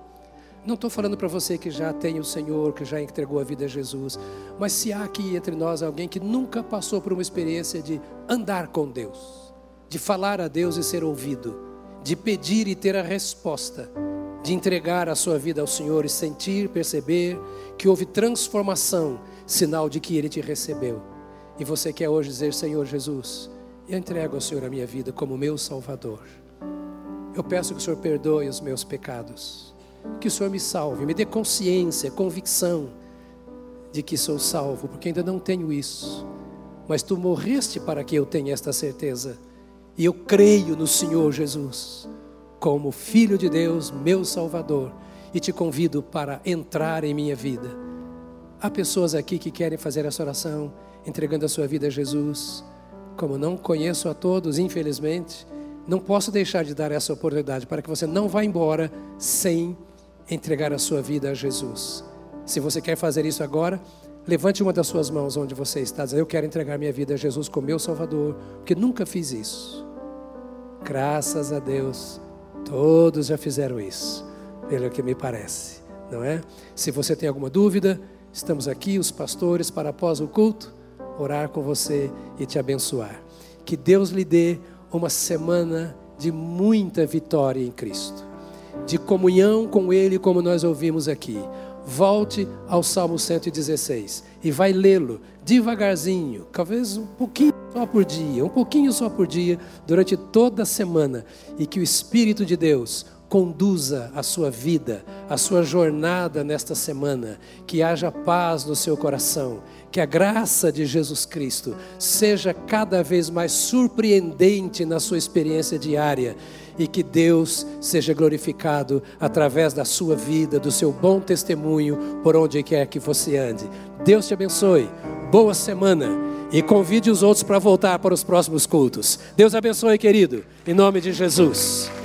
Não estou falando para você que já tem o Senhor, que já entregou a vida a Jesus, mas se há aqui entre nós alguém que nunca passou por uma experiência de andar com Deus, de falar a Deus e ser ouvido, de pedir e ter a resposta, de entregar a sua vida ao Senhor e sentir, perceber que houve transformação, sinal de que Ele te recebeu. E você quer hoje dizer: Senhor Jesus, eu entrego ao Senhor a minha vida como meu Salvador. Eu peço que o Senhor perdoe os meus pecados que o Senhor me salve, me dê consciência, convicção de que sou salvo, porque ainda não tenho isso. Mas tu morreste para que eu tenha esta certeza. E eu creio no Senhor Jesus como Filho de Deus, meu Salvador, e te convido para entrar em minha vida. Há pessoas aqui que querem fazer essa oração, entregando a sua vida a Jesus. Como não conheço a todos, infelizmente, não posso deixar de dar essa oportunidade para que você não vá embora sem entregar a sua vida a Jesus. Se você quer fazer isso agora, levante uma das suas mãos onde você está, dizendo: Eu quero entregar minha vida a Jesus como meu Salvador, porque nunca fiz isso. Graças a Deus, todos já fizeram isso, pelo que me parece, não é? Se você tem alguma dúvida, estamos aqui, os pastores, para após o culto, orar com você e te abençoar. Que Deus lhe dê uma semana de muita vitória em Cristo de comunhão com Ele, como nós ouvimos aqui. Volte ao Salmo 116 e vai lê-lo devagarzinho, talvez um pouquinho só por dia, um pouquinho só por dia, durante toda a semana, e que o Espírito de Deus conduza a sua vida, a sua jornada nesta semana, que haja paz no seu coração, que a graça de Jesus Cristo seja cada vez mais surpreendente na sua experiência diária e que Deus seja glorificado através da sua vida, do seu bom testemunho por onde quer que você ande. Deus te abençoe. Boa semana e convide os outros para voltar para os próximos cultos. Deus abençoe, querido, em nome de Jesus.